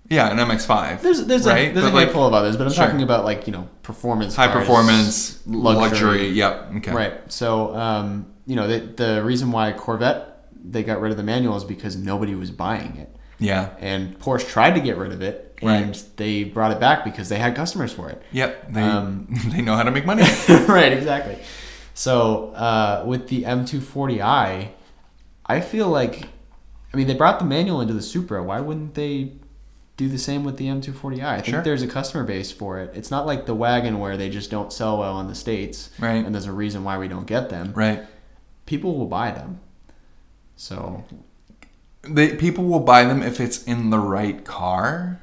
Speaker 1: Yeah, an MX-5.
Speaker 2: There's there's
Speaker 1: right?
Speaker 2: a there's a
Speaker 1: like,
Speaker 2: handful of others, but I'm
Speaker 1: Sure.
Speaker 2: talking about like you know performance,
Speaker 1: high
Speaker 2: cars,
Speaker 1: performance, luxury.
Speaker 2: luxury.
Speaker 1: Yep. Okay.
Speaker 2: Right. So um, you know the the reason why Corvette they got rid of the manual is because nobody was buying it.
Speaker 1: Yeah.
Speaker 2: And Porsche tried to get rid of it, and
Speaker 1: Right.
Speaker 2: they brought it back because they had customers for it.
Speaker 1: Yep. They
Speaker 2: Um,
Speaker 1: they know how to make money.
Speaker 2: right, exactly. So uh, with the M240i, I feel like, I mean, they brought the manual into the Supra. Why wouldn't they do the same with the M240i? I think
Speaker 1: Sure.
Speaker 2: there's a customer base for it. It's not like the wagon where they just don't sell well in the states,
Speaker 1: Right.
Speaker 2: and there's a reason why we don't get them.
Speaker 1: right.
Speaker 2: People will buy them. So
Speaker 1: They, people will buy them if it's in the right car.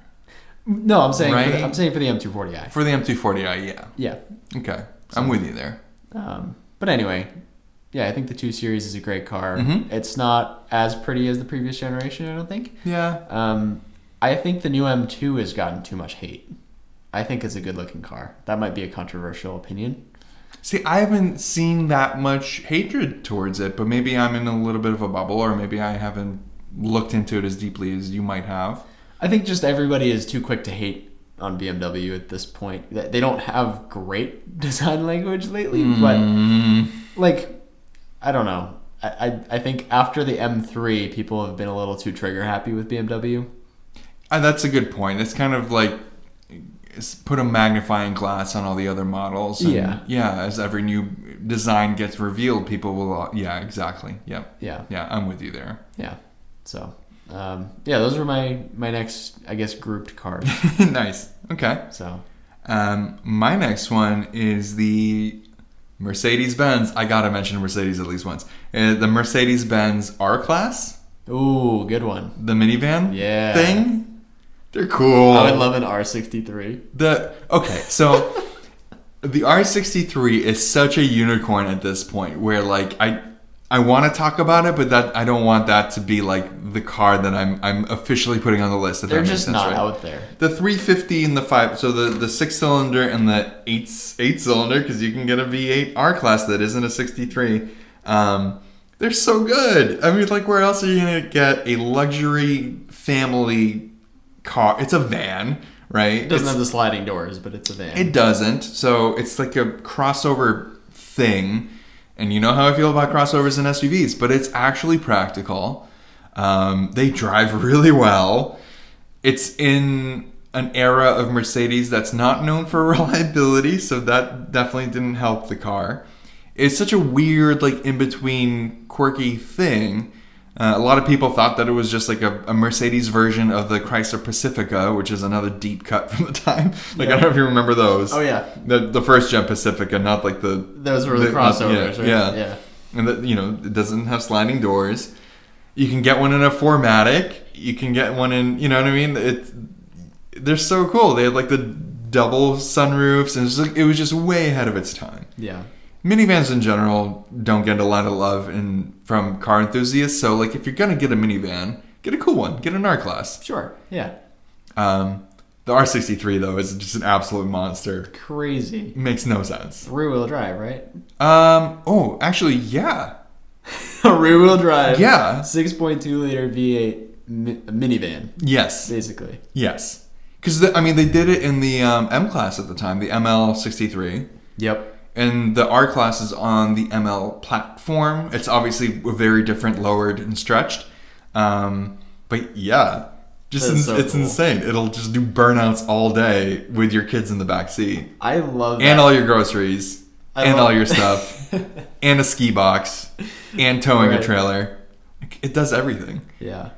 Speaker 2: no, I'm saying for the,
Speaker 1: Right.
Speaker 2: I'm saying for the M240i.
Speaker 1: For the M240i, yeah.
Speaker 2: Yeah.
Speaker 1: Okay. I'm with you there.
Speaker 2: Um, but anyway, yeah, I think the two series is a great car.
Speaker 1: Mhm.
Speaker 2: It's not as pretty as the previous generation, I don't think.
Speaker 1: Yeah.
Speaker 2: Um, I think the new M2 has gotten too much hate. I think it's a good looking car. That might be a controversial opinion.
Speaker 1: See, I haven't seen that much hatred towards it, but maybe I'm in a little bit of a bubble, or maybe I haven't looked into it as deeply as you might have.
Speaker 2: I think just everybody is too quick to hate on BMW at this point. They don't have great design language lately, but
Speaker 1: Mm,
Speaker 2: like, I don't know. I, I, I think after the M3, people have been a little too trigger happy with BMW.
Speaker 1: uh, that's a good point. It's kind of like put a magnifying glass on all the other models. and
Speaker 2: Yeah.
Speaker 1: Yeah. As every new design gets revealed, people will. Yeah. Exactly. Yep.
Speaker 2: Yeah.
Speaker 1: Yeah. I'm with you there.
Speaker 2: Yeah. So, um, yeah, those were my my next, I guess, grouped cars.
Speaker 1: nice. Okay.
Speaker 2: So,
Speaker 1: Um, my next one is the Mercedes Benz. I gotta mention Mercedes at least once. Uh, the Mercedes Benz R Class,
Speaker 2: ooh, good one.
Speaker 1: the minivan
Speaker 2: Yeah.
Speaker 1: thing. They're cool.
Speaker 2: I would love an R63.
Speaker 1: the okay. So the R63 is such a unicorn at this point, where like I. I want to talk about it, but that I don't want that to be like the car that I'm I'm officially putting on the list.
Speaker 2: They're just
Speaker 1: sense,
Speaker 2: not
Speaker 1: right?
Speaker 2: out there.
Speaker 1: The 350 and the five, so the the six cylinder and the eight eight cylinder, because you can get a V8 R class that isn't a 63. Um, they're so good. I mean, like, where else are you gonna get a luxury family car? It's a van, right?
Speaker 2: It doesn't
Speaker 1: It's-
Speaker 2: have the sliding doors, but it's a van.
Speaker 1: It doesn't. So it's like a crossover thing. And you know how I feel about crossovers and SUVs, but it's actually practical. Um, they drive really well. It's in an era of Mercedes that's not known for reliability, so that definitely didn't help the car. It's such a weird, like, in between, quirky thing. Uh, a lot of people thought that it was just like a, a Mercedes version of the Chrysler Pacifica, which is another deep cut from the time. Like, I don't know if you remember those.
Speaker 2: oh yeah,
Speaker 1: The, the first gen Pacifica, not like the
Speaker 2: those were the,
Speaker 1: The-
Speaker 2: crossovers,
Speaker 1: yeah,
Speaker 2: right?
Speaker 1: yeah.
Speaker 2: yeah.
Speaker 1: and that you know it doesn't have sliding doors. You can get one in a 4MATIC. You can get one in, you know what I mean? It's they're so cool. They had like the double sunroofs, and it was, like, it was just way ahead of its time.
Speaker 2: yeah.
Speaker 1: Minivans in general don't get a lot of love in from car enthusiasts. So like if you're gonna get a minivan, get a cool one. Get an R class.
Speaker 2: Sure. Yeah.
Speaker 1: Um, the R63 though is just an absolute monster.
Speaker 2: Crazy.
Speaker 1: Makes no sense.
Speaker 2: Rear wheel drive, right?
Speaker 1: Um. Oh, actually, yeah,
Speaker 2: Rear wheel drive.
Speaker 1: yeah,
Speaker 2: 6.2 liter V8 mi- minivan,
Speaker 1: yes,
Speaker 2: basically.
Speaker 1: yes. Because I mean, they did it in the um, M class at the time, the ML63,
Speaker 2: Yep.
Speaker 1: And the R class is on the ML platform. It's obviously very different, lowered and stretched. Um, but yeah, just ins-
Speaker 2: so
Speaker 1: it's
Speaker 2: cool.
Speaker 1: insane. It'll just do burnouts all day with your kids in the back seat,
Speaker 2: I love that.
Speaker 1: and all your groceries,
Speaker 2: I
Speaker 1: and all your stuff. and a ski box and towing
Speaker 2: Right.
Speaker 1: a trailer. It does everything.
Speaker 2: Yeah.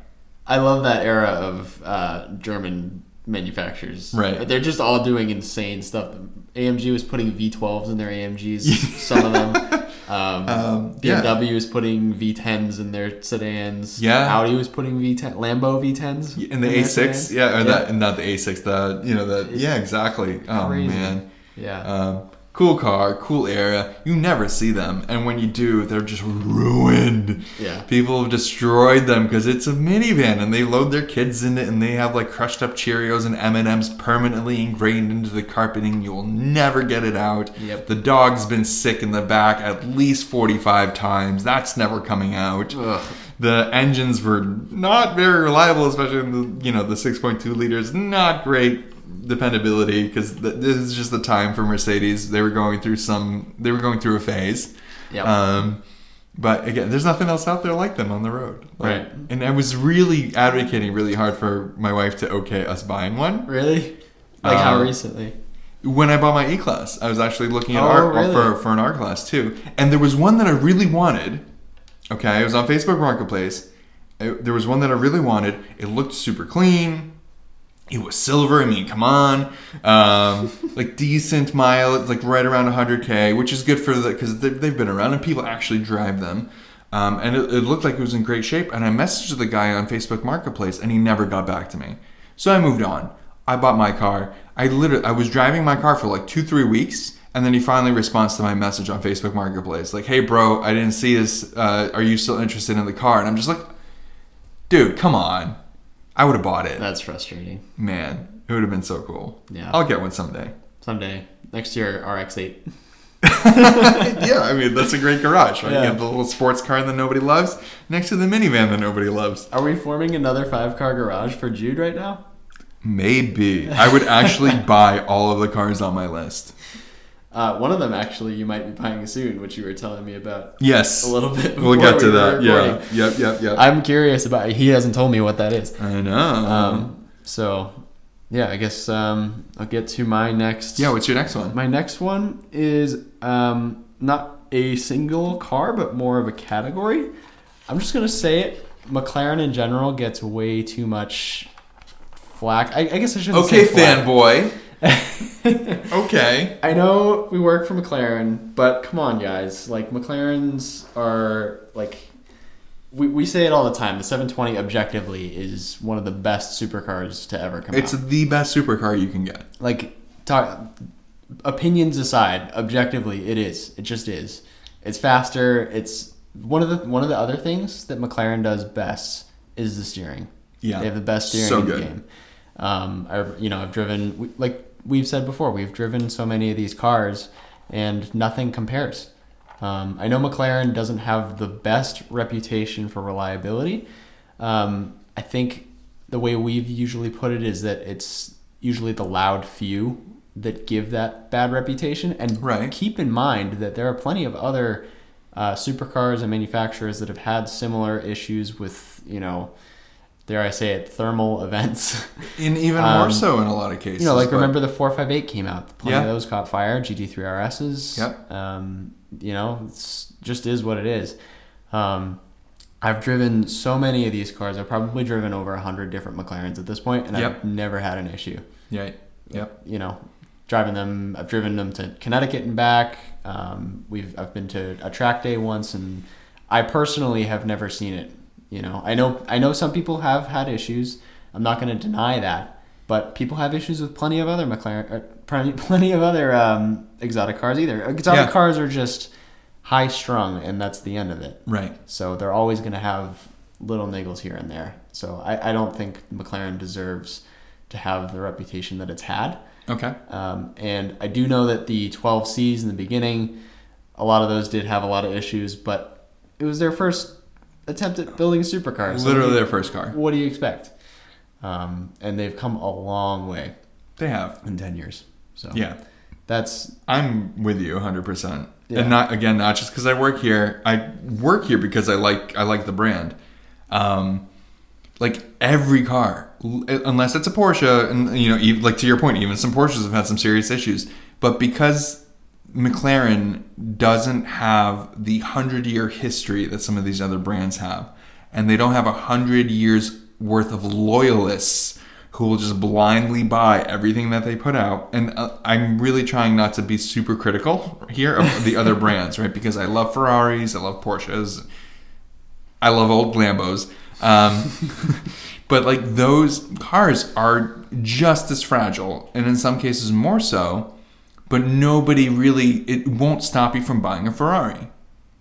Speaker 2: I love that era of uh, German manufacturers.
Speaker 1: Right.
Speaker 2: They're just all doing insane stuff. AMG was putting V12s in their AMGs, some of them. Um,
Speaker 1: Um, yeah.
Speaker 2: BMW was putting V10s in their sedans.
Speaker 1: Yeah.
Speaker 2: Audi was putting V10, Lambo V10s.
Speaker 1: In the
Speaker 2: their
Speaker 1: A6,
Speaker 2: sedans.
Speaker 1: yeah, or that not the A6, the you know the yeah exactly. Oh
Speaker 2: Crazy.
Speaker 1: man,
Speaker 2: Yeah.
Speaker 1: um, cool car, cool era. You never see them, and when you do, they're just ruined.
Speaker 2: yeah.
Speaker 1: People have destroyed them because it's a minivan, and they load their kids in it, and they have like crushed up Cheerios and M and M's permanently ingrained into the carpeting. You'll never get it out.
Speaker 2: Yep.
Speaker 1: The dog's been sick in the back at least forty-five times. That's never coming out.
Speaker 2: Ugh.
Speaker 1: The engines were not very reliable, especially in the you know the 6.2 liters. Not great dependability because th- this is just the time for Mercedes. They were going through some. They were going through a phase.
Speaker 2: Yep.
Speaker 1: Um, but again, there's nothing else out there like them on the road. Like,
Speaker 2: Right.
Speaker 1: And I was really advocating really hard for my wife to okay us buying one.
Speaker 2: really? Like how
Speaker 1: Um,
Speaker 2: recently?
Speaker 1: When I bought my E class, I was actually looking at
Speaker 2: Oh,
Speaker 1: R
Speaker 2: really?
Speaker 1: for for an R class too, and there was one that I really wanted. Okay, it was on Facebook Marketplace. It- there was one that I really wanted. It looked super clean. It was silver. I mean, come on, um, like decent mileage, like right around 100k, which is good for the because they've, they've been around and people actually drive them. Um, and it, it looked like it was in great shape. And I messaged the guy on Facebook Marketplace, and he never got back to me. So I moved on. I bought my car. I literally I was driving my car for like two three weeks, and then he finally responds to my message on Facebook Marketplace, like, "Hey, bro, I didn't see this. Uh, are you still interested in the car?" And I'm just like, "Dude, come on." I would have bought it.
Speaker 2: That's frustrating.
Speaker 1: Man, it would have been so cool.
Speaker 2: Yeah.
Speaker 1: I'll get one someday.
Speaker 2: Someday. Next year, RX-8.
Speaker 1: yeah, I mean that's a great garage, right?
Speaker 2: Yeah.
Speaker 1: You have the little sports car that nobody loves next to the minivan that nobody loves.
Speaker 2: Are we forming another five-car garage for Jude right now?
Speaker 1: Maybe I would actually buy all of the cars on my list.
Speaker 2: Uh, one of them, actually, you might be buying soon, which you were telling me about
Speaker 1: Yes,
Speaker 2: a little bit.
Speaker 1: we'll get to
Speaker 2: we
Speaker 1: that. Yeah, yep, yep, yep.
Speaker 2: I'm curious about. He hasn't told me what that is.
Speaker 1: I know.
Speaker 2: Um, so, yeah, I guess um, I'll get to my next.
Speaker 1: yeah, what's your next one?
Speaker 2: My next one is um, not a single car, but more of a category. I'm just gonna say it. McLaren in general gets way too much flack. I, I guess I shouldn't
Speaker 1: Okay, fanboy. okay.
Speaker 2: I know we work for McLaren, but come on, guys. Like McLarens are like we, we say it all the time. The 720 objectively is one of the best supercars to ever come
Speaker 1: It's
Speaker 2: out.
Speaker 1: the best supercar you can get.
Speaker 2: Like talk opinions aside, objectively it is. It just is. It's faster. It's one of the one of the other things that McLaren does best is the steering.
Speaker 1: Yeah.
Speaker 2: They have the best steering
Speaker 1: So
Speaker 2: in the game. Um, I, you know, I've driven like we've said before. We've driven so many of these cars, and nothing compares. Um, I know McLaren doesn't have the best reputation for reliability. Um, I think the way we've usually put it is that it's usually the loud few that give that bad reputation. And
Speaker 1: Right.
Speaker 2: keep in mind that there are plenty of other uh, supercars and manufacturers that have had similar issues with, you know, dare I say it, thermal events.
Speaker 1: And even
Speaker 2: Um,
Speaker 1: more so in a lot of cases.
Speaker 2: you know, like
Speaker 1: but-
Speaker 2: remember the 458 came out. Plenty of those caught fire. GT3 RSs.
Speaker 1: Yep.
Speaker 2: Um, you know, it's just is what it is. Um, I've driven so many of these cars. I've probably driven over 100 different McLarens at this point, and
Speaker 1: Yep.
Speaker 2: I've never had an issue.
Speaker 1: Yeah. Yep.
Speaker 2: You know, driving them, I've driven them to Connecticut and back. Um, we've I've been to a track day once, and I personally have never seen it. You know, I know I know some people have had issues. I'm not going to deny that, but people have issues with plenty of other McLaren, plenty, plenty of other um, exotic cars either. Exotic
Speaker 1: Yeah.
Speaker 2: cars are just high strung, and that's the end of it.
Speaker 1: Right.
Speaker 2: So they're always going to have little niggles here and there. So I, I don't think McLaren deserves to have the reputation that it's had.
Speaker 1: Okay.
Speaker 2: Um, and I do know that the 12Cs in the beginning, a lot of those did have a lot of issues, but it was their first attempt at building supercars. So
Speaker 1: Literally their first car.
Speaker 2: What do you expect? Um, and they've come a long way
Speaker 1: They have.
Speaker 2: in 10 years. So
Speaker 1: Yeah.
Speaker 2: that's
Speaker 1: I'm with you 100%. And not again not just cuz I work here. I work here because I like I like the brand. Um like every car unless it's a Porsche and you know even, like to your point even some Porsches have had some serious issues, but because McLaren doesn't have the 100-year history that some of these other brands have and they don't have a 100 years worth of loyalists who will just blindly buy everything that they put out. And uh, I'm really trying not to be super critical here of the other brands, right? Because I love Ferraris, I love Porsches, I love old Lambos. Um, but like those cars are just as fragile, and in some cases more so. But nobody really, it won't stop you from buying a Ferrari.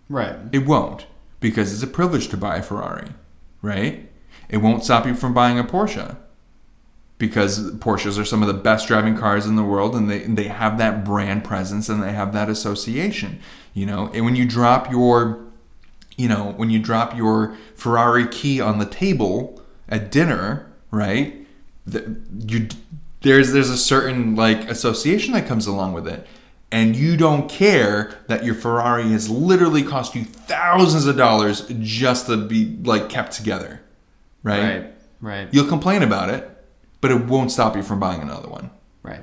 Speaker 2: right.
Speaker 1: It won't because it's a privilege to buy a Ferrari, right? It won't stop you from buying a Porsche because Porsches are some of the best driving cars in the world and they they have that brand presence and they have that association, you know. And when you drop your you know, when you drop your Ferrari key on the table at dinner, right? The, you there's there's a certain like association that comes along with it. And you don't care that your Ferrari has literally cost you thousands of dollars just to be like kept together. Right?
Speaker 2: Right. Right.
Speaker 1: You'll complain about it, but it won't stop you from buying another one.
Speaker 2: Right.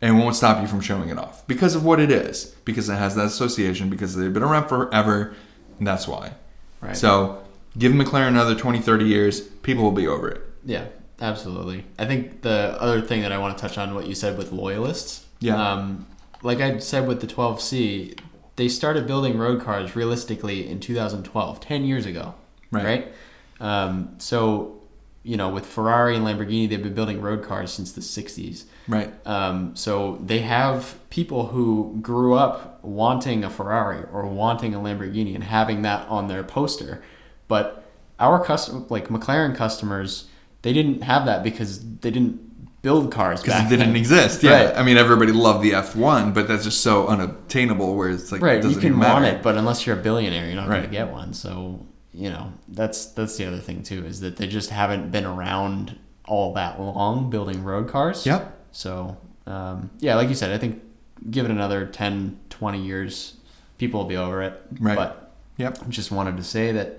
Speaker 1: And it won't stop you from showing it off because of what it is, because it has that association, because they've been around forever, and that's why.
Speaker 2: Right.
Speaker 1: So give McLaren another 20, 30 years, people will be over it.
Speaker 2: Yeah, absolutely. I think the other thing that I want to touch on what you said with loyalists.
Speaker 1: Yeah.
Speaker 2: Um, like I said with the 12C, they started building road cars realistically in 2012, 10 years ago.
Speaker 1: Right.
Speaker 2: Um, so, you know, with Ferrari and Lamborghini, they've been building road cars since the 60s.
Speaker 1: Right.
Speaker 2: Um, so they have people who grew up wanting a Ferrari or wanting a Lamborghini and having that on their poster. But our custom, like McLaren customers, they didn't have that because they didn't build cars
Speaker 1: Because it didn't exist. Yeah.
Speaker 2: Right.
Speaker 1: I mean, everybody loved the F1, but that's just so unobtainable where it's like,
Speaker 2: Right, you can want it, but unless you're a billionaire, you're not going to get one. So you know that's that's the other thing too is that they just haven't been around all that long building road cars.
Speaker 1: Yep.
Speaker 2: So um, yeah, like you said, I think give it another 10, 20 years, people will be over it.
Speaker 1: Right.
Speaker 2: But
Speaker 1: Yep.
Speaker 2: Just wanted to say that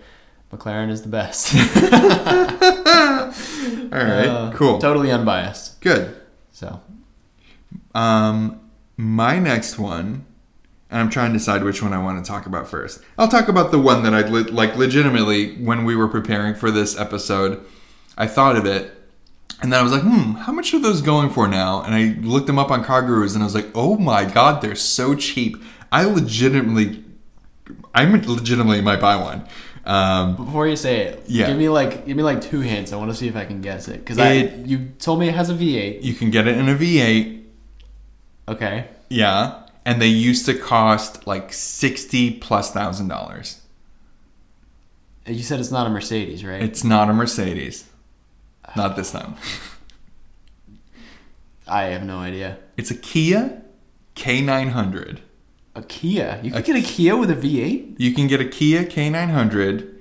Speaker 2: McLaren is the best.
Speaker 1: All right.
Speaker 2: Uh,
Speaker 1: cool.
Speaker 2: Totally unbiased.
Speaker 1: Good.
Speaker 2: So
Speaker 1: Um, my next one, and I'm trying to decide which one I want to talk about first. I'll talk about the one that I le- like legitimately when we were preparing for this episode. I thought of it, and then I was like, hmm, how much are those going for now? And I looked them up on Car Gurus, and I was like, oh my god, they're so cheap. I legitimately, I legitimately might buy one. Um,
Speaker 2: before you say it,
Speaker 1: Yeah.
Speaker 2: give me like give me like two hints. I want to see if I can guess it because I
Speaker 1: It-
Speaker 2: you told me it has a V8.
Speaker 1: you can get it in a V8,
Speaker 2: Okay.
Speaker 1: yeah, and they used to cost like sixty plus thousand dollars.
Speaker 2: You said it's not a Mercedes, right?
Speaker 1: It's not a Mercedes. Not this time.
Speaker 2: I have no idea.
Speaker 1: It's a Kia K900.
Speaker 2: A Kia. You
Speaker 1: A
Speaker 2: get a Kia with a V8.
Speaker 1: You can get a Kia K900.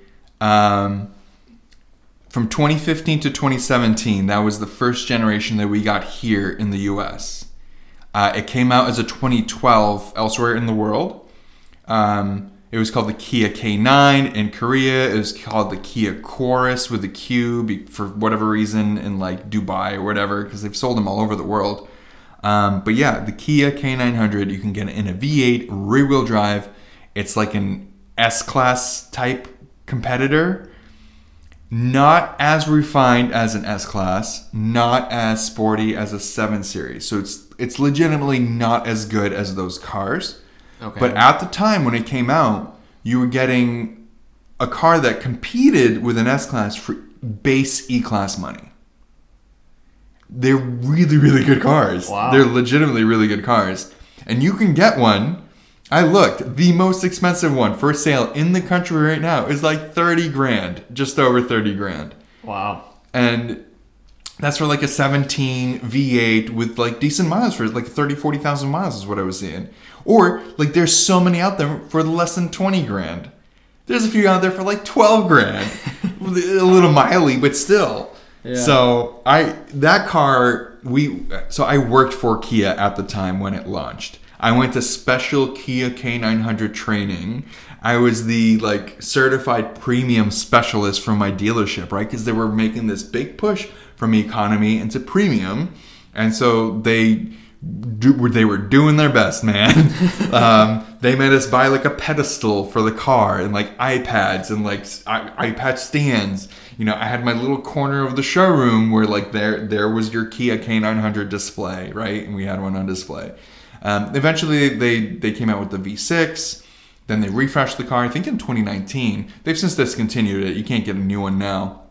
Speaker 1: Um, from 2015 to 2017, that was the first generation that we got here in the US. Uh, it came out as a 2012 elsewhere in the world. Um, it was called the Kia K9 in Korea. It was called the Kia Quoris with a Q for whatever reason in like Dubai or whatever because they've sold them all over the world. Um, but yeah, the Kia K900, you can get it in a V8 rear wheel drive. It's like an S Class type competitor. Not as refined as an S Class, not as sporty as a 7 Series. So it's it's legitimately not as good as those cars.
Speaker 2: Okay.
Speaker 1: But at the time when it came out, you were getting a car that competed with an S Class for base E Class money. They're really, really good cars.
Speaker 2: Wow.
Speaker 1: They're legitimately really good cars. And you can get one. I looked. The most expensive one for sale in the country right now is like 30 grand, just over 30 grand.
Speaker 2: wow.
Speaker 1: And that's for like a 17 V8 with like decent miles for like 30, 40,000 miles is what I was seeing. Or like there's so many out there for less than 20 grand. There's a few out there for like 12 grand. a little miley, but still.
Speaker 2: Yeah.
Speaker 1: So I that car we so I worked for Kia at the time when it launched. I went to special Kia K900 training. I was the like certified premium specialist from my dealership, right? Because they were making this big push from economy into premium, and so they do, they were doing their best, man. um, they made us buy like a pedestal for the car and like iPads and like iPad stands. You know, I had my little corner of the showroom where like there there was your Kia K900 display, right? And we had one on display. Um, eventually, they they came out with the V6. Then they refreshed the car. I think in 2019. They've since discontinued it. You can't get a new one now.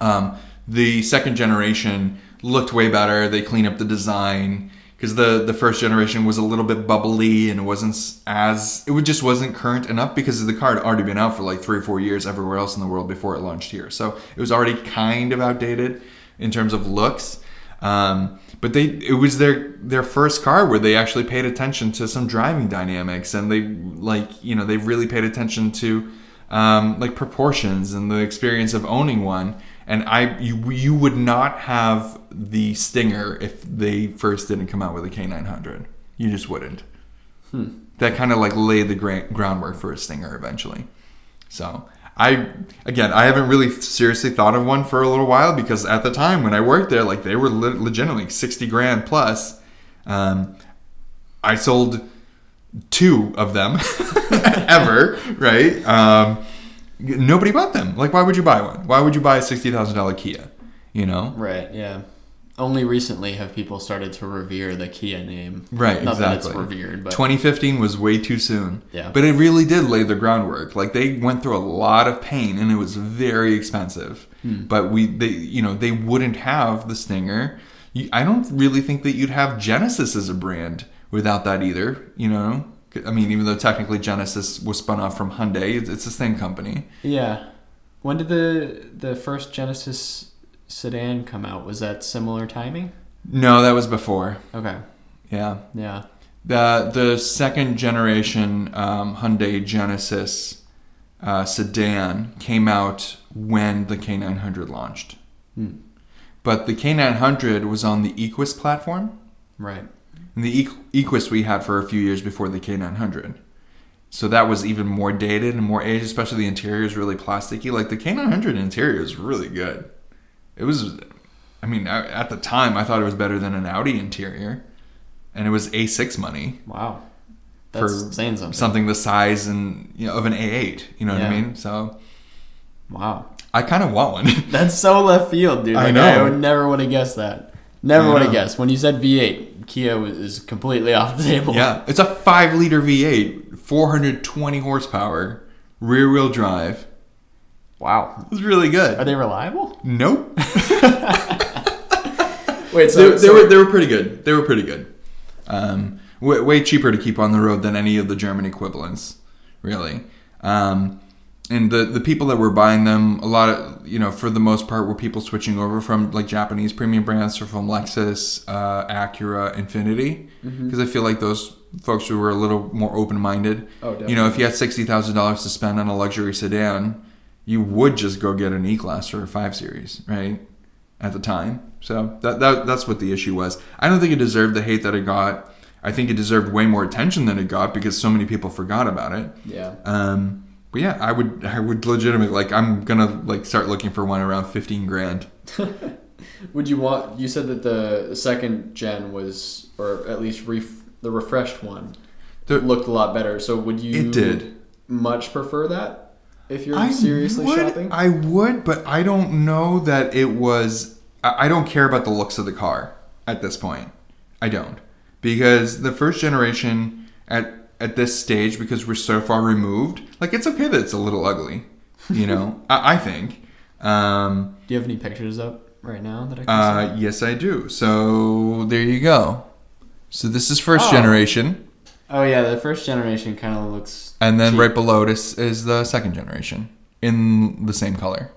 Speaker 1: Um, the second generation looked way better. They cleaned up the design because the the first generation was a little bit bubbly and it wasn't as it just wasn't current enough because the car had already been out for like three or four years everywhere else in the world before it launched here. So it was already kind of outdated in terms of looks. Um, but they it was their their first car where they actually paid attention to some driving dynamics and they like you know they really paid attention to um, like proportions and the experience of owning one. And I, you, you would not have the Stinger if they first didn't come out with a K900. You just wouldn't. That kind of like laid the gra- groundwork for a Stinger eventually. So I, again, I haven't really seriously thought of one for a little while because at the time when I worked there, like they were le- legitimately 60 grand plus. Um, I sold two of them ever, right? Um, nobody bought them. Like, why would you buy one? Why would you buy a sixty thousand dollar Kia? You know,
Speaker 2: Right. Yeah. Only recently have people started to revere the Kia name.
Speaker 1: right?
Speaker 2: Not that it's
Speaker 1: exactly.
Speaker 2: revered, but
Speaker 1: 2015 was way too soon.
Speaker 2: Yeah.
Speaker 1: but it really did lay the groundwork. Like they went through a lot of pain, and it was very expensive.
Speaker 2: Hmm.
Speaker 1: But we, they, you know, they wouldn't have the Stinger. I don't really think that you'd have Genesis as a brand without that either. You know. I mean, even though technically Genesis was spun off from Hyundai, it's, it's the same company.
Speaker 2: yeah. When did the the first Genesis sedan come out? Was that similar timing?
Speaker 1: No, that was before.
Speaker 2: Okay.
Speaker 1: Yeah.
Speaker 2: Yeah.
Speaker 1: The the second generation um, Hyundai Genesis uh, sedan came out when the K900 launched,
Speaker 2: Hmm.
Speaker 1: but the K900 was on the Equus platform,
Speaker 2: Right.
Speaker 1: The Equ- Equus we had for a few years before the K900. So that was even more dated and more aged, especially the interior is really plasticky. Like the K900 interior is really good. It was, I mean, at the time I thought it was better than an Audi interior, and it was A6 money
Speaker 2: Wow. That's
Speaker 1: For
Speaker 2: saying something.
Speaker 1: something the size and you know, of an A8. You know what I mean? So
Speaker 2: Wow.
Speaker 1: I kind of want one.
Speaker 2: That's so left field, dude.
Speaker 1: I know.
Speaker 2: I would never would have guessed that. Never would have guessed. When you said V8, Kia is completely off the table.
Speaker 1: yeah, it's a five liter V8, 420 horsepower, rear wheel drive.
Speaker 2: Wow.
Speaker 1: It's really good.
Speaker 2: Are they reliable?
Speaker 1: Nope.
Speaker 2: Wait,
Speaker 1: they, they were they were pretty good. They were pretty good. Um, way, way cheaper to keep on the road than any of the German equivalents, really. Um, and the the people that were buying them, a lot of you know, for the most part, were people switching over from like Japanese premium brands or from Lexus, uh, Acura, Infiniti, because I feel like those folks who were a little more open minded.
Speaker 2: Oh,
Speaker 1: You know, if you had sixty thousand dollars to spend on a luxury sedan, you would just go get an E class or a five series, right? At the time, so that, that that's what the issue was. I don't think it deserved the hate that it got. I think it deserved way more attention than it got because so many people forgot about it.
Speaker 2: Yeah.
Speaker 1: Um, but yeah, I would I would legitimately like I'm gonna like start looking for one around fifteen grand.
Speaker 2: Would you want? You said that the second gen was, or at least ref, the refreshed one,
Speaker 1: The-
Speaker 2: looked a lot better. So would you?
Speaker 1: It did.
Speaker 2: Much prefer that if you're
Speaker 1: I
Speaker 2: seriously
Speaker 1: would,
Speaker 2: shopping.
Speaker 1: I would, but I don't know that it was. I I don't care about the looks of the car at this point. I don't because the first generation at at this stage because we're so far removed. Like it's okay that it's a little ugly, you know. I, I think. Um,
Speaker 2: Do you have any pictures up right now that I can
Speaker 1: uh, yes, I do. So there you go. So this is first
Speaker 2: Oh.
Speaker 1: generation.
Speaker 2: Oh yeah, the first generation kind of looks.
Speaker 1: and then
Speaker 2: cheap.
Speaker 1: right below it is, is the second generation in the same color.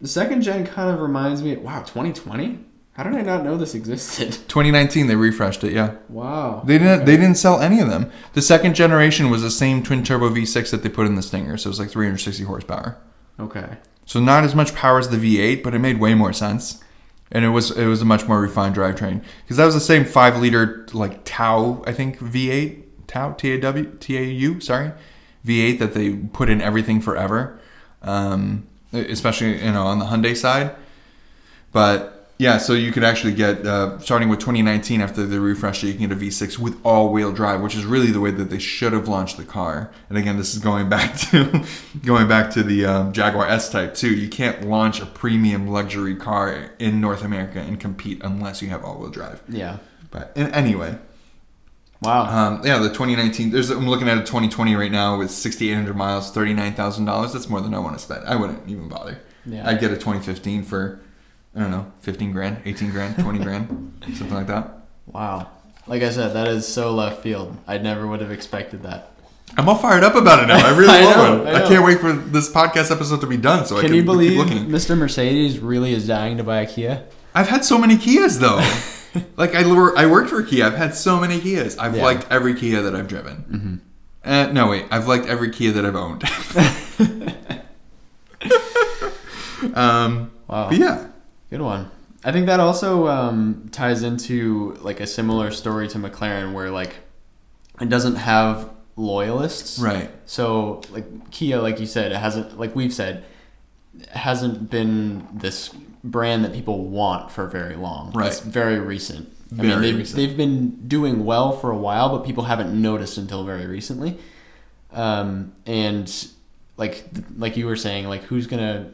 Speaker 2: The second gen kind of reminds me. Wow, 2020. How did I not know this existed?
Speaker 1: 2019, they refreshed it. Yeah.
Speaker 2: Wow.
Speaker 1: They didn't. They didn't sell any of them. The second generation was the same twin turbo V6 that they put in the Stinger, so it was like 360 horsepower.
Speaker 2: Okay.
Speaker 1: So not as much power as the V8, but it made way more sense, and it was it was a much more refined drivetrain because that was the same five liter like Tau I think V8 Tau T A W T A U sorry V8 that they put in everything forever, um, especially you know on the Hyundai side, but. Yeah, so you could actually get uh, starting with 2019 after the refresh, you can get a V6 with all-wheel drive, which is really the way that they should have launched the car. And again, this is going back to going back to the um, Jaguar S-Type too. You can't launch a premium luxury car in North America and compete unless you have all-wheel drive.
Speaker 2: Yeah.
Speaker 1: But in, anyway,
Speaker 2: Wow.
Speaker 1: um, yeah, the 2019. There's I'm looking at a 2020 right now with 6,800 miles, $39,000. That's more than I want to spend. I wouldn't even bother.
Speaker 2: yeah.
Speaker 1: I'd get a 2015 for I don't know, 15 grand, 18 grand, 20 grand, something like that.
Speaker 2: wow. Like I said, that is so left field. I never would have expected that.
Speaker 1: I'm all fired up about it now. I really
Speaker 2: I
Speaker 1: love
Speaker 2: know,
Speaker 1: it.
Speaker 2: I
Speaker 1: I, can't wait for this podcast episode to be done so I
Speaker 2: Can
Speaker 1: can
Speaker 2: you believe. Mr. Mercedes really is dying to buy a Kia?
Speaker 1: I've had so many Kias though. like I, I worked for Kia. I've had so many Kias. I've
Speaker 2: Yeah.
Speaker 1: liked every Kia that I've driven. Uh, no wait, I've liked every Kia that I've owned. um,
Speaker 2: Wow.
Speaker 1: but yeah,
Speaker 2: Good one. I think that also um, ties into like a similar story to McLaren, where like it doesn't have loyalists.
Speaker 1: right.
Speaker 2: So like Kia, like you said, it hasn't like we've said, hasn't been this brand that people want for very long.
Speaker 1: Right.
Speaker 2: It's very recent. I mean, they've,
Speaker 1: recent.
Speaker 2: they've been doing well for a while, but people haven't noticed until very recently. Um, and like like you were saying, like who's gonna?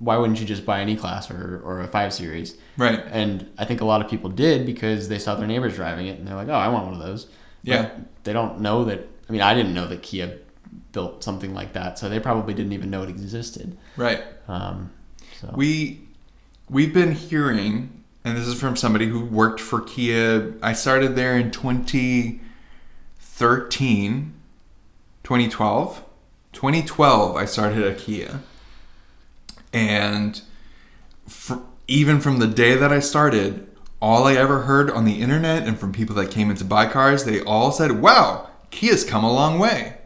Speaker 2: Why wouldn't you just buy an E class or or a five series?
Speaker 1: Right.
Speaker 2: And I think a lot of people did because they saw their neighbors driving it and they're like, oh, I want one of those. But
Speaker 1: Yeah.
Speaker 2: they don't know that. I mean, I didn't know that Kia built something like that, so they probably didn't even know it existed.
Speaker 1: Right.
Speaker 2: Um, so
Speaker 1: We we've been hearing, and this is from somebody who worked for Kia. I started there in 2013, 2012. 2012, I started at Kia, and fr even from the day that I started, all I ever heard on the internet and from people that came in to buy cars, they all said, "Wow, Kia's come a long way."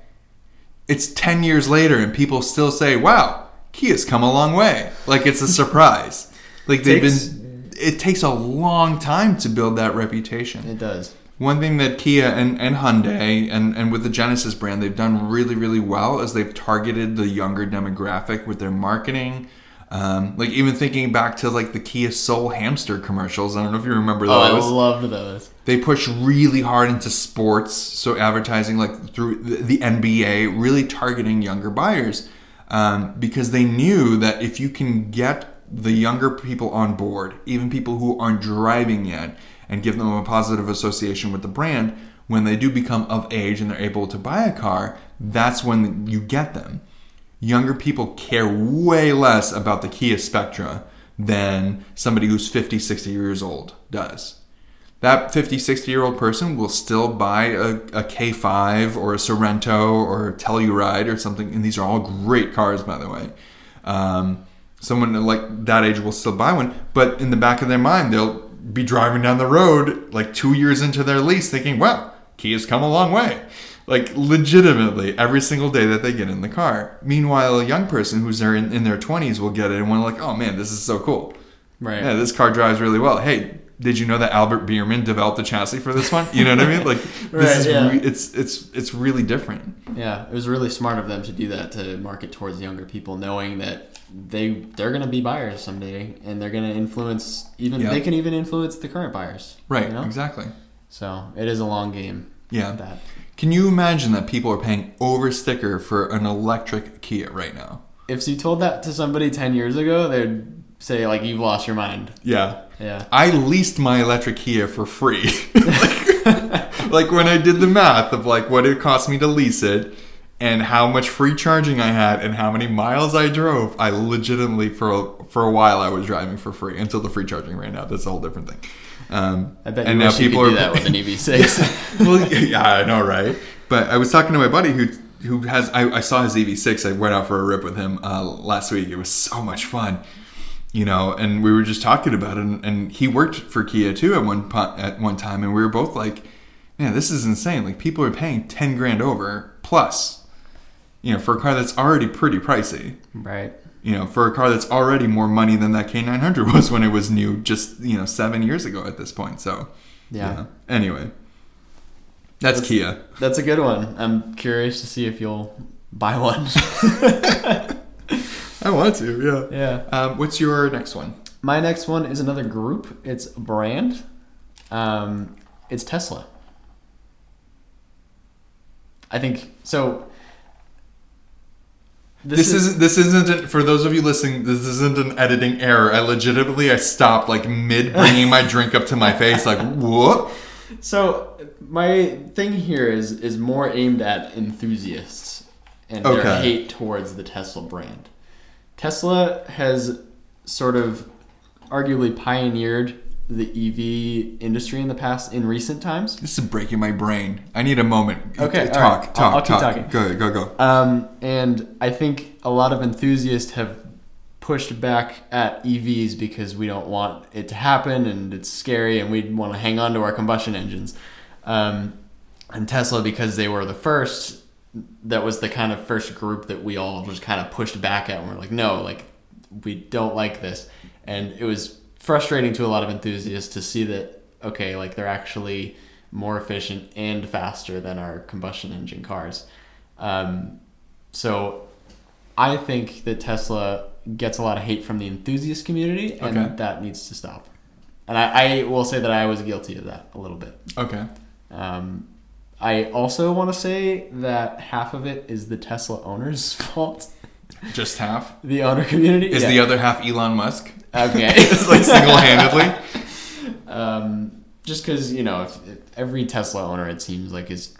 Speaker 1: It's 10 years later and people still say, "Wow, Kia's come a long way." Like it's a surprise. like they've
Speaker 2: Takes-
Speaker 1: been it takes a long time to build that reputation.
Speaker 2: it does.
Speaker 1: One thing that Kia and, and Hyundai and, and with the Genesis brand they've done really really well is they've targeted the younger demographic with their marketing. Um, like even thinking back to like the Kia Soul hamster commercials. I don't know if you remember
Speaker 2: Oh, I
Speaker 1: those.
Speaker 2: loved those.
Speaker 1: they push really hard into sports, so advertising like through the, the NBA, really targeting younger buyers um, because they knew that if you can get the younger people on board, even people who aren't driving yet, and give them a positive association with the brand, when they do become of age and they're able to buy a car, that's when you get them. Younger people care way less about the Kia Spectra than somebody who's 50, 60 years old does that 50 60 year old person will still buy a, a k5 or a Sorento or a telluride or something and these are all great cars by the way um, someone like that age will still buy one but in the back of their mind they'll be driving down the road like two years into their lease thinking wow kia's come a long way like legitimately every single day that they get in the car. Meanwhile, a young person who's there in, in their 20s will get it and want like, oh man, this is so cool.
Speaker 2: Right.
Speaker 1: Yeah, this car drives really well. Hey, did you know that Albert Biermann developed the chassis for this one? You know what I mean? Like this
Speaker 2: Right,
Speaker 1: is
Speaker 2: yeah.
Speaker 1: re- it's it's it's really different.
Speaker 2: Yeah, it was really smart of them to do that to market towards younger people, knowing that they they're gonna be buyers someday, and they're gonna influence even
Speaker 1: Yeah.
Speaker 2: they can even influence the current buyers.
Speaker 1: Right,
Speaker 2: You know?
Speaker 1: exactly.
Speaker 2: So it is a long game.
Speaker 1: Yeah.
Speaker 2: That.
Speaker 1: Can you imagine that people are paying over sticker for an electric Kia right now?
Speaker 2: If you told that to somebody ten years ago, they'd say like you've lost your mind.
Speaker 1: Yeah.
Speaker 2: Yeah.
Speaker 1: I leased my electric Kia for free. like, like when I did the math of like what it cost me to lease it and how much free charging I had and how many miles I drove, I legitimately for a, for a while I was driving for free until the free charging ran out. That's a whole different thing. Um,
Speaker 2: I bet
Speaker 1: and
Speaker 2: you
Speaker 1: now people are
Speaker 2: do that with an E EV6.
Speaker 1: well, yeah, I know, right? But I was talking to my buddy who who has I, I saw his EV6. I went out for a rip with him uh, last week. It was so much fun, you know. And we were just talking about it. And, and he worked for Kia too at one at one time, and we were both like, "Man, this is insane! Like people are paying ten grand over plus, you know, for a car that's already pretty pricey."
Speaker 2: right.
Speaker 1: You know, for a car that's already more money than that K900 was when it was new, just you know, seven years ago at this point. So,
Speaker 2: Yeah.
Speaker 1: Anyway, that's,
Speaker 2: That's-
Speaker 1: Kia.
Speaker 2: That's a good one. I'm curious to see if you'll buy one.
Speaker 1: I want to, yeah.
Speaker 2: yeah.
Speaker 1: Um, what's your next one?
Speaker 2: My next one is another group. It's a brand. Um, it's Tesla. I think so.
Speaker 1: This, isn't. This isn't. For those of you listening, this isn't an editing error. I legitimately, I stopped like mid bringing my drink up to my face, like what?
Speaker 2: so. My thing here is is more aimed at enthusiasts and their hate towards the Tesla brand. Tesla has sort of arguably pioneered the EV industry in the past in recent times.
Speaker 1: This is breaking my brain. I need a moment.
Speaker 2: Okay,
Speaker 1: talk,
Speaker 2: right.
Speaker 1: talk,
Speaker 2: I'll- I'll keep
Speaker 1: talk.
Speaker 2: talking.
Speaker 1: Go, go, go.
Speaker 2: Um, and I think a lot of enthusiasts have pushed back at EVs because we don't want it to happen and it's scary and we want to hang on to our combustion engines. Um, and Tesla, because they were the first, that was the kind of first group that we all just kind of pushed back at. And we're like, no, like, we don't like this. And it was frustrating to a lot of enthusiasts to see that, okay, like, they're actually more efficient and faster than our combustion engine cars. Um, so I think that Tesla gets a lot of hate from the enthusiast community, and
Speaker 1: Okay.
Speaker 2: that needs to stop. And I, I will say that I was guilty of that a little bit.
Speaker 1: Okay.
Speaker 2: Um, I also want to say that half of it is the Tesla owners' fault.
Speaker 1: Just half.
Speaker 2: The owner community
Speaker 1: Is
Speaker 2: Yeah.
Speaker 1: the other half Elon Musk?
Speaker 2: Okay?
Speaker 1: it's like single-handedly.
Speaker 2: um, just because you know, if, if every Tesla owner, it seems like is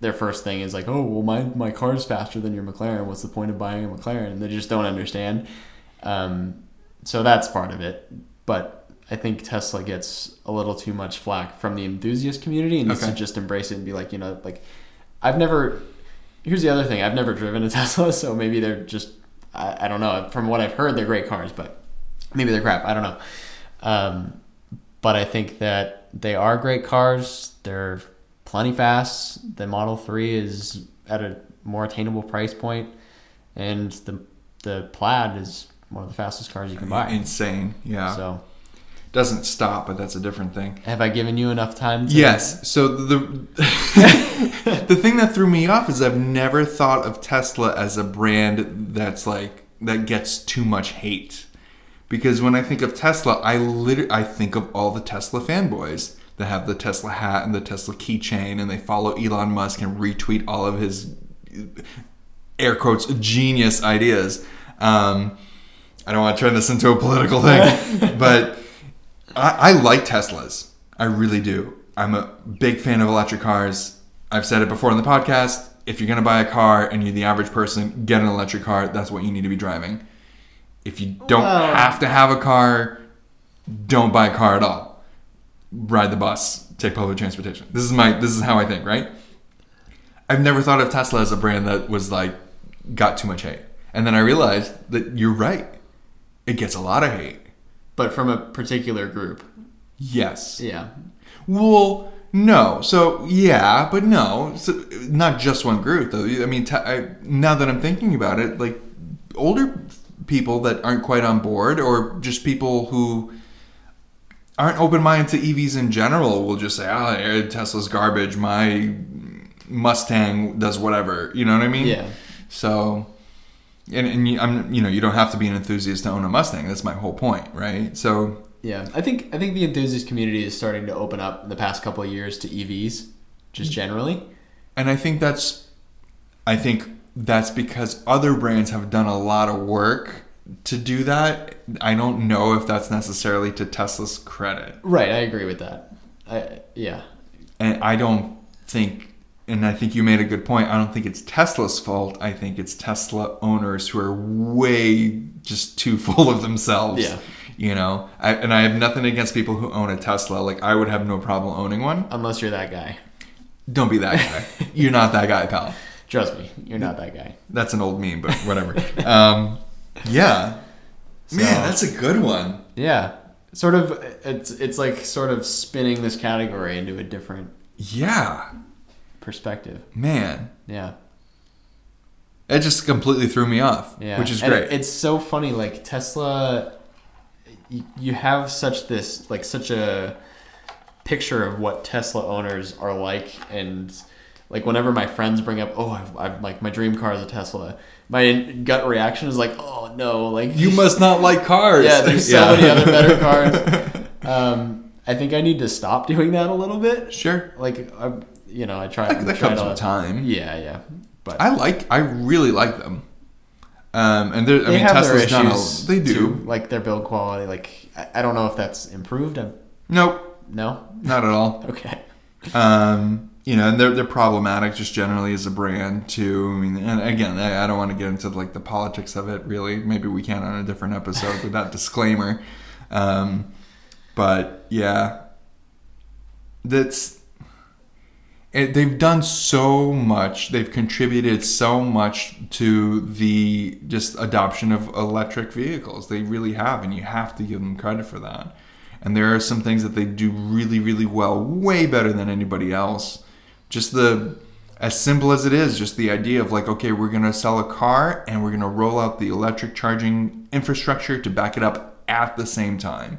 Speaker 2: their first thing is like, oh well, my my car's faster than your McLaren. What's the point of buying a McLaren? And they just don't understand. Um, so that's part of it. But I think Tesla gets a little too much flack from the enthusiast community and needs
Speaker 1: Okay.
Speaker 2: to just embrace it and be like, you know, like I've never. Here's the other thing: I've never driven a Tesla, so maybe they're just I, I don't know. From what I've heard, they're great cars, but maybe they're crap. I don't know. Um, but I think that they are great cars. They're plenty fast. The Model Three is at a more attainable price point, and the the Plaid is one of the fastest cars you can buy.
Speaker 1: Insane. Yeah.
Speaker 2: So,
Speaker 1: Doesn't stop, but that's a different thing.
Speaker 2: have I given you enough time? To,
Speaker 1: Yes. So the the thing that threw me off is I've never thought of Tesla as a brand that's like that gets too much hate. Because when I think of Tesla, I lit- I think of all the Tesla fanboys that have the Tesla hat and the Tesla keychain and they follow Elon Musk and retweet all of his air quotes genius ideas. Um, I don't want to turn this into a political thing, but I, I like Teslas. I really do. I'm a big fan of electric cars. I've said it before in the podcast. If you're going to buy a car and you're the average person, get an electric car. That's what you need to be driving. If you don't have to have a car, don't buy a car at all. Ride the bus, take public transportation. This is my this is how I think, right? I've never thought of Tesla as a brand that was like got too much hate. And then I realized that you're right. It gets a lot of hate.
Speaker 2: but from a particular group.
Speaker 1: Yes.
Speaker 2: Yeah.
Speaker 1: Well, No. So yeah, but no. So, not just one group though. I mean, t- I, now that I'm thinking about it, like older people that aren't quite on board, or just people who aren't open minded to EVs in general, will just say, "Ah, Tesla's garbage. My Mustang does whatever." You know what I mean?
Speaker 2: Yeah.
Speaker 1: So, and, and you, I'm, you know, you don't have to be an enthusiast to own a Mustang. That's my whole point, right? So,
Speaker 2: Yeah, I think I think the enthusiast community is starting to open up in the past couple of years to EVs, just generally.
Speaker 1: and I think that's, I think that's because other brands have done a lot of work to do that. I don't know if that's necessarily to Tesla's credit,
Speaker 2: Right, I agree with that. I, yeah,
Speaker 1: and I don't think. And I think you made a good point. I don't think it's Tesla's fault. I think it's Tesla owners who are way just too full of themselves.
Speaker 2: Yeah.
Speaker 1: You know, I, and I have nothing against people who own a Tesla. Like I would have no problem owning one.
Speaker 2: unless you're that guy.
Speaker 1: Don't be that guy. You're not that guy, pal.
Speaker 2: Trust me, you're not that guy.
Speaker 1: That's an old meme, but whatever. um, yeah. Man, that's a good one.
Speaker 2: Yeah, sort of. It's it's like sort of spinning this category into a different
Speaker 1: Yeah.
Speaker 2: perspective.
Speaker 1: Man.
Speaker 2: Yeah,
Speaker 1: It just completely threw me off,
Speaker 2: yeah.
Speaker 1: which is
Speaker 2: And
Speaker 1: great.
Speaker 2: it's so funny. Like Tesla, you have such this like such a picture of what Tesla owners are like, and like whenever my friends bring up, oh, I've, I've like my dream car is a Tesla. My gut reaction is like, oh no, like
Speaker 1: you must not like cars.
Speaker 2: Yeah, there's so
Speaker 1: Yeah.
Speaker 2: many other better cars. Um, I think I need to stop doing that a little bit.
Speaker 1: Sure.
Speaker 2: Like, I, you know, I try.
Speaker 1: That, that
Speaker 2: try
Speaker 1: comes
Speaker 2: to,
Speaker 1: with time.
Speaker 2: Yeah, yeah. But
Speaker 1: I like, I really like them. Um, and there, I
Speaker 2: they
Speaker 1: mean,
Speaker 2: have
Speaker 1: Tesla's
Speaker 2: their
Speaker 1: done a,
Speaker 2: issues.
Speaker 1: they do.
Speaker 2: like their build quality. Like, I, I don't know if that's improved. i
Speaker 1: Nope,
Speaker 2: no.
Speaker 1: not at all.
Speaker 2: Okay.
Speaker 1: Um, you know, and they're they're problematic just generally as a brand too. I mean, and again, I, I don't want to get into like the politics of it. Really, maybe we can on a different episode with that disclaimer. Um, but yeah, that's it, they've done so much. They've contributed so much to the just adoption of electric vehicles. They really have, and you have to give them credit for that. And there are some things that they do really, really well, way better than anybody else. Just the as simple as it is, just the idea of like, okay, we're gonna sell a car and we're gonna roll out the electric charging infrastructure to back it up at the same time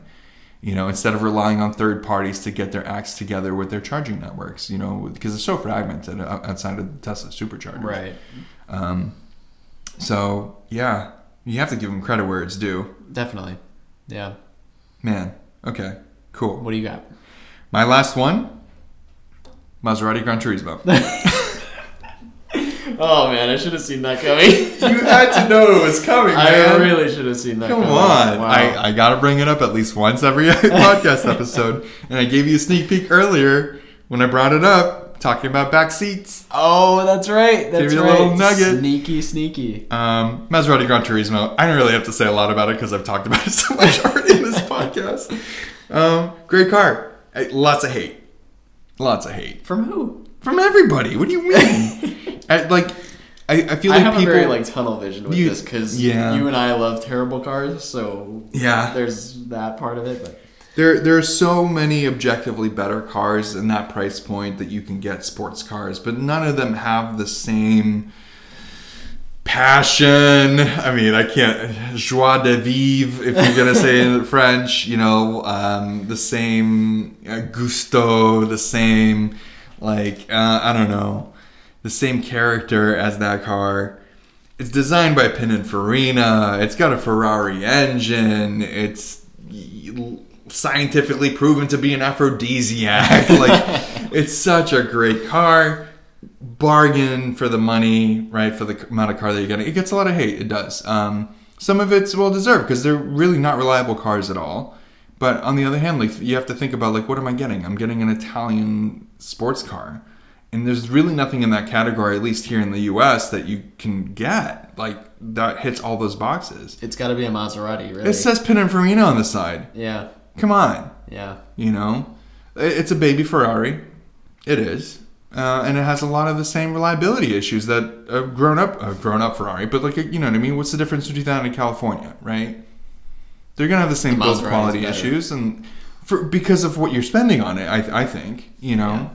Speaker 1: you know, instead of relying on third parties to get their acts together with their charging networks, you know, because it's so fragmented outside of the Tesla supercharger.
Speaker 2: Right.
Speaker 1: Um, so yeah, you have to give them credit where it's due.
Speaker 2: Definitely. Yeah.
Speaker 1: Man, okay, cool.
Speaker 2: What do you got?
Speaker 1: My last one, Maserati Gran Turismo.
Speaker 2: Oh man, I should have seen that coming.
Speaker 1: you had to know it was coming,
Speaker 2: I
Speaker 1: man.
Speaker 2: really should have seen that
Speaker 1: Come
Speaker 2: coming.
Speaker 1: on.
Speaker 2: Wow.
Speaker 1: I, I got to bring it up at least once every podcast episode. And I gave you a sneak peek earlier when I brought it up, talking about back seats.
Speaker 2: oh, that's right. That's
Speaker 1: you a
Speaker 2: right.
Speaker 1: little nugget.
Speaker 2: Sneaky, sneaky.
Speaker 1: Um, Maserati Gran Turismo. I don't really have to say a lot about it because I've talked about it so much already in this podcast. Um, great car. Lots of hate. Lots of hate
Speaker 2: From who?
Speaker 1: from everybody. What do you mean? I, like, I, I feel
Speaker 2: I
Speaker 1: like
Speaker 2: have
Speaker 1: people.
Speaker 2: a very like tunnel vision with
Speaker 1: You-
Speaker 2: this because
Speaker 1: yeah.
Speaker 2: you and I love terrible cars, so
Speaker 1: yeah,
Speaker 2: there's that part of it. But
Speaker 1: there there are so many objectively better cars in that price point that you can get sports cars, but none of them have the same passion. I mean, I can't joie de vivre if you're gonna say it in French. You know, um, the same uh, gusto, the same like uh, I don't know, the same character as that car. It's designed by Pininfarina. It's got a Ferrari engine. It's scientifically proven to be an aphrodisiac. like, it's such a great car. Bargain for the money, right? For the amount of car that you're getting. It gets a lot of hate. It does. Um, some of it's well deserved because they're really not reliable cars at all. But on the other hand, like you have to think about like what am I getting? I'm getting an Italian sports car. And there's really nothing in that category, at least here in the US, that you can get. Like that hits all those boxes.
Speaker 2: it's got to be a Maserati, really.
Speaker 1: It says Pininfarina on the side.
Speaker 2: yeah,
Speaker 1: Come on,
Speaker 2: yeah.
Speaker 1: you know, it's a baby Ferrari. It is, uh, and it has a lot of the same reliability issues that a grown up, a grown up Ferrari. But like, you know what I mean? What's the difference between that and California, right? They're gonna have the same
Speaker 2: The
Speaker 1: build quality issues, and for because of what you're spending on it. I I think you know.
Speaker 2: Yeah.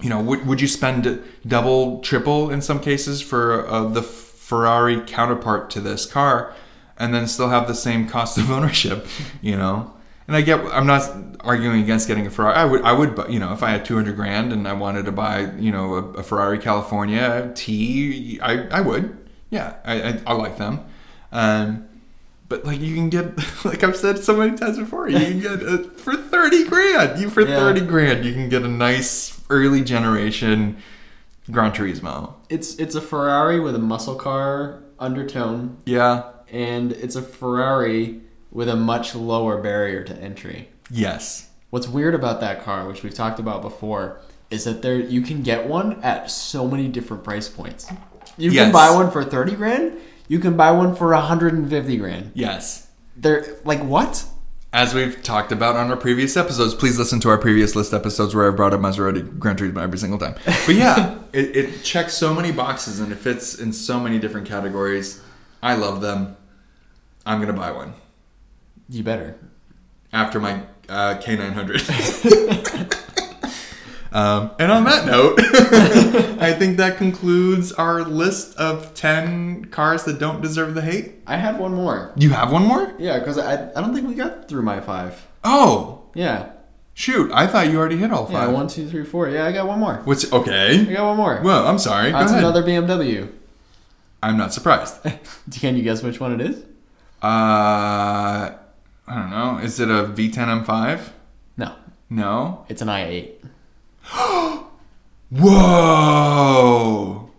Speaker 1: You know, would, would you spend double, triple in some cases for uh, the Ferrari counterpart to this car, and then still have the same cost of ownership? You know, and I get, I'm not arguing against getting a Ferrari. I would, I would, you know, if I had 200 grand and I wanted to buy, you know, a, a Ferrari California T, I, I would. Yeah, I, I, I like them. Um, but like you can get, like I've said so many times before, you can get a, for 30 grand. You for
Speaker 2: Yeah.
Speaker 1: 30 grand, you can get a nice early generation Gran Turismo.
Speaker 2: It's it's a Ferrari with a muscle car undertone,
Speaker 1: Yeah.
Speaker 2: and it's a Ferrari with a much lower barrier to entry.
Speaker 1: Yes.
Speaker 2: What's weird about that car, which we've talked about before, is that there you can get one at so many different price points. You
Speaker 1: Yes.
Speaker 2: can buy one for thirty grand. You can buy one for hundred and fifty grand.
Speaker 1: Yes.
Speaker 2: They're like what?
Speaker 1: As we've talked about on our previous episodes, please listen to our previous list episodes where I've brought up Maserati Gran Turismo every single time. But yeah, it, it checks so many boxes and it fits in so many different categories. I love them. I'm gonna buy one
Speaker 2: You better.
Speaker 1: after my uh, K900. um, and on that note, I think that concludes our list of 10 cars that don't deserve the hate.
Speaker 2: I had one more.
Speaker 1: You have one more?
Speaker 2: Yeah, because I I don't think we got through my five.
Speaker 1: Oh,
Speaker 2: Yeah.
Speaker 1: shoot. I thought you already hit all
Speaker 2: Yeah,
Speaker 1: five.
Speaker 2: one, two, three, four. Yeah, I got one more.
Speaker 1: What's okay?
Speaker 2: I got one more.
Speaker 1: Well, I'm sorry. Go
Speaker 2: That's
Speaker 1: ahead.
Speaker 2: another BMW.
Speaker 1: I'm not surprised.
Speaker 2: Can you guess which one it is?
Speaker 1: Uh, I don't know. Is it a V10 M5?
Speaker 2: No,
Speaker 1: No.
Speaker 2: it's an i8.
Speaker 1: Whoa,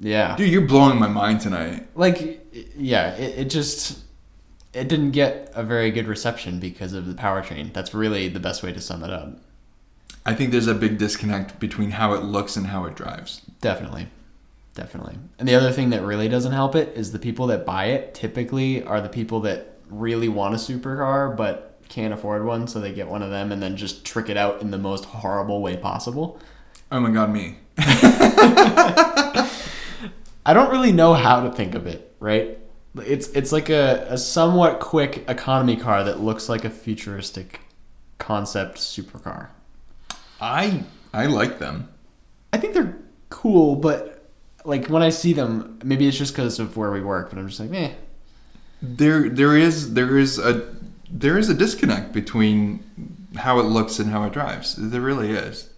Speaker 2: Yeah.
Speaker 1: dude, you're blowing my mind tonight.
Speaker 2: like yeah it, it just it didn't get a very good reception because of the powertrain that's really the best way to sum it up
Speaker 1: I think there's a big disconnect between how it looks and how it drives.
Speaker 2: definitely definitely and the other thing that really doesn't help it is the people that buy it typically are the people that really want a supercar but can't afford one so they get one of them and then just trick it out in the most horrible way possible
Speaker 1: Oh my god, me.
Speaker 2: I don't really know how to think of it, right? It's it's like a, a somewhat quick economy car that looks like a futuristic concept supercar.
Speaker 1: I I like them.
Speaker 2: I think they're cool, but like when I see them, maybe it's just because of where we work, but I'm just like, eh.
Speaker 1: There there is there is a there is a disconnect between how it looks and how it drives. There really is.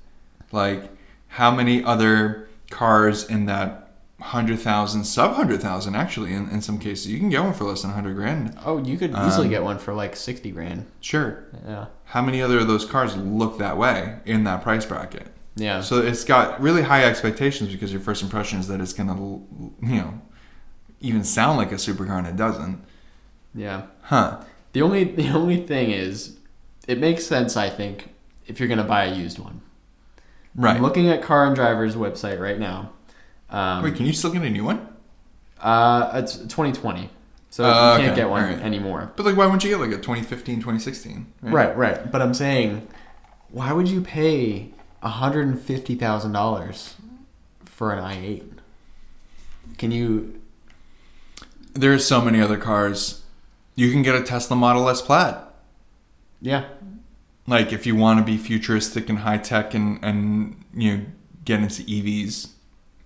Speaker 1: Like how many other cars in that hundred thousand, sub hundred thousand actually in, in some cases you can get one for less than hundred grand.
Speaker 2: Oh, you could easily
Speaker 1: Um,
Speaker 2: get one for like sixty grand.
Speaker 1: Sure.
Speaker 2: Yeah,
Speaker 1: How many other of those cars look that way in that price bracket?
Speaker 2: yeah.
Speaker 1: So it's got really high expectations because your first impression is that it's gonna, you know, even sound like a supercar and it doesn't.
Speaker 2: Yeah.
Speaker 1: Huh.
Speaker 2: The only the only thing is, it makes sense. I think if you're gonna buy a used one.
Speaker 1: Right.
Speaker 2: I'm looking at Car and Driver's website right now. Um,
Speaker 1: Wait, can you still get a new one?
Speaker 2: Uh, it's 2020, so
Speaker 1: Oh,
Speaker 2: you can't
Speaker 1: okay,
Speaker 2: get one
Speaker 1: alright.
Speaker 2: anymore.
Speaker 1: But like, why wouldn't you get like a 2015, 2016?
Speaker 2: Right, right. But I'm saying, why would you pay hundred and fifty thousand dollars for an i8? Can you?
Speaker 1: There's so many other cars. You can get a Tesla Model S Plaid.
Speaker 2: Yeah,
Speaker 1: Like if you want to be futuristic and high tech and and you know get into EVs,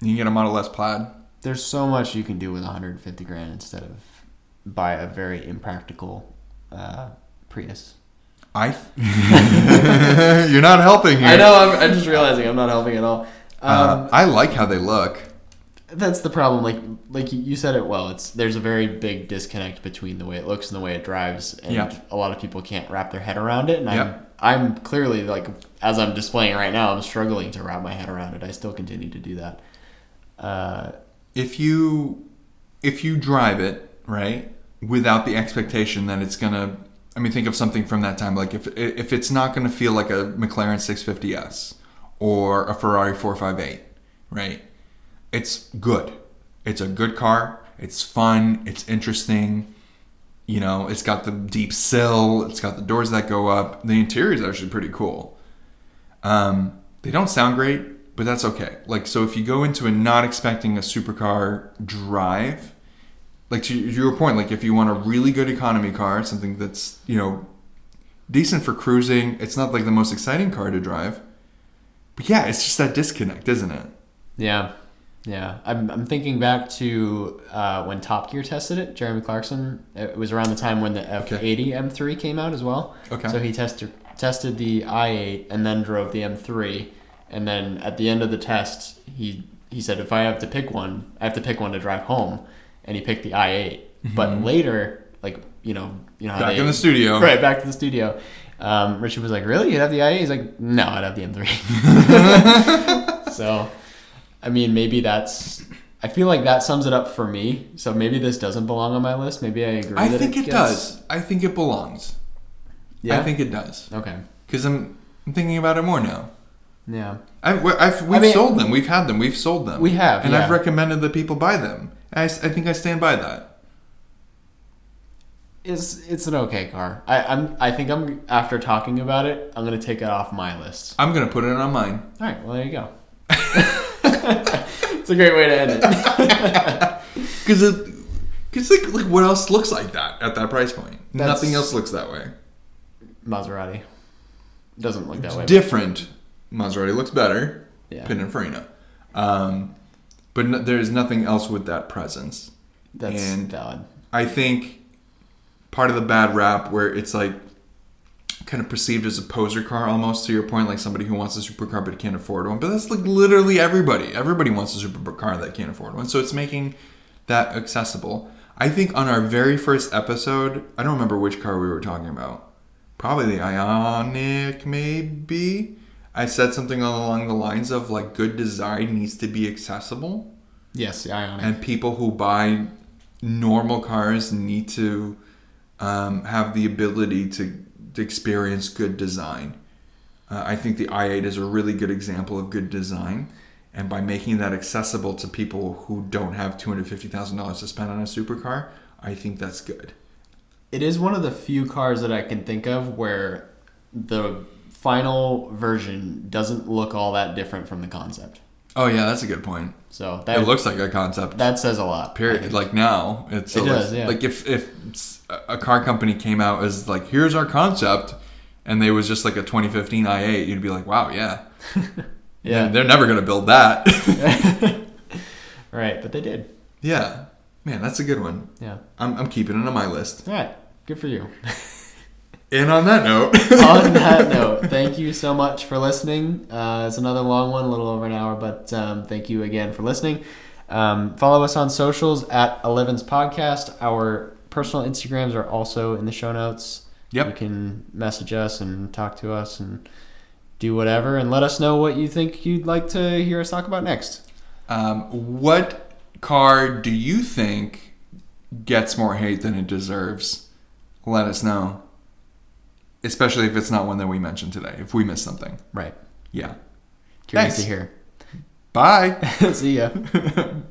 Speaker 1: you can get a Model S Plaid.
Speaker 2: there's so much you can do with 150 grand instead of buy a very impractical uh, Prius.
Speaker 1: I. You're not helping here.
Speaker 2: I know. I'm, I'm just realizing I'm not helping at all. Um,
Speaker 1: Uh, I like how they look.
Speaker 2: That's the problem. Like like you said it well. It's there's a very big disconnect between the way it looks and the way it drives, and
Speaker 1: Yeah.
Speaker 2: a lot of people can't wrap their head around it. And
Speaker 1: Yep.
Speaker 2: I'm I'm clearly like as I'm displaying right now, I'm struggling to wrap my head around it. I still continue to do that. Uh,
Speaker 1: if you if you drive it right without the expectation that it's gonna i mean think of something from that time like if if it's not gonna feel like a mclaren 650s or a ferrari 458 right it's good it's a good car it's fun it's interesting you know it's got the deep sill it's got the doors that go up the interior is actually pretty cool um, they don't sound great, but that's okay. Like, so if you go into it not expecting a supercar drive, like to your point, like if you want a really good economy car, something that's, you know, decent for cruising. It's not like the most exciting car to drive. But yeah, it's just that disconnect, isn't it?
Speaker 2: Yeah, yeah. I'm, I'm thinking back to uh, when Top Gear tested it. Jeremy Clarkson. It was around the time when the F80 M3 came out as well.
Speaker 1: Okay.
Speaker 2: So he tested tested the i8 and then drove the M3, and then at the end of the test, he he said if I have to pick one, I have to pick one to drive home, and he picked the i8. But later, like you know, you know
Speaker 1: Back
Speaker 2: they,
Speaker 1: in the studio.
Speaker 2: right back to the studio. Um, Richard was like, "Really? You'd have the i8?" He's like, "No, I'd have the M3." so, I mean, maybe that's. I feel like that sums it up for me. So maybe this doesn't belong on my list. Maybe I agree.
Speaker 1: I
Speaker 2: that
Speaker 1: think it,
Speaker 2: gets-
Speaker 1: does. I think it belongs.
Speaker 2: Yeah.
Speaker 1: I think it does.
Speaker 2: Okay.
Speaker 1: Because I'm, I'm thinking about it more now.
Speaker 2: Yeah.
Speaker 1: I've, I've, we've
Speaker 2: mean-
Speaker 1: sold them. We've had them. We've sold them.
Speaker 2: We have,
Speaker 1: And
Speaker 2: yeah.
Speaker 1: I've recommended that people buy them. I, I think I stand by that.
Speaker 2: It's it's an okay car. I, I'm I think I'm after talking about it, I'm gonna take it off my list.
Speaker 1: I'm going to put it on mine.
Speaker 2: All right. Well, there you go. it's a great way to end it.
Speaker 1: Because it, cause like, like, what else looks like that at that price point?
Speaker 2: That's-
Speaker 1: Nothing else looks that way.
Speaker 2: Maserati doesn't look that way.
Speaker 1: Different. Maserati looks better.
Speaker 2: Yeah.
Speaker 1: Pininfarina. Um, but no, there's nothing else with that presence.
Speaker 2: That's
Speaker 1: and-
Speaker 2: valid.
Speaker 1: I think part of the bad rap where it's like kind of perceived as a poser car almost to your point, like somebody who wants a supercar but can't afford one. But that's like literally everybody. Everybody wants a supercar that can't afford one. So it's making that accessible. I think on our very first episode, I don't remember which car we were talking about. Probably the Ioniq, maybe. I said something along the lines of like good design needs to be accessible
Speaker 2: Yes, the Ioniq.
Speaker 1: and people who buy normal cars need to um, have the ability to, to experience good design. Uh, I think the i8 is a really good example of good design, and by making that accessible to people who don't have two hundred fifty thousand dollars to spend on a supercar, I think that's good.
Speaker 2: It is one of the few cars that I can think of where the final version doesn't look all that different from the concept.
Speaker 1: Oh yeah, that's a good point.
Speaker 2: So that
Speaker 1: It looks like a concept.
Speaker 2: that says a lot.
Speaker 1: Period. Like now, it's
Speaker 2: It does,
Speaker 1: like,
Speaker 2: yeah.
Speaker 1: like if if a car company came out as like here's our concept, and they was just like a 2015 i8, you'd be like, wow, yeah,
Speaker 2: Yeah.
Speaker 1: they're never gonna build that.
Speaker 2: right, but they did.
Speaker 1: yeah, man, that's a good one.
Speaker 2: Yeah.
Speaker 1: I'm I'm keeping it on my list.
Speaker 2: All right. Good for you.
Speaker 1: And on that note,
Speaker 2: On that note, thank you so much for listening. Uh, it's another long one, a little over an hour, but um, thank you again for listening. Um, follow us on socials at Eleven's Podcast. Our personal Instagrams are also in the show notes.
Speaker 1: Yep.
Speaker 2: You can message us and talk to us and do whatever and let us know what you think you'd like to hear us talk about next.
Speaker 1: um, what car do you think gets more hate than it deserves? Let us know. Especially if it's not one that we mentioned today. If we missed something,
Speaker 2: Right.
Speaker 1: yeah.
Speaker 2: Curious
Speaker 1: Thanks.
Speaker 2: to hear.
Speaker 1: Bye.
Speaker 2: See ya.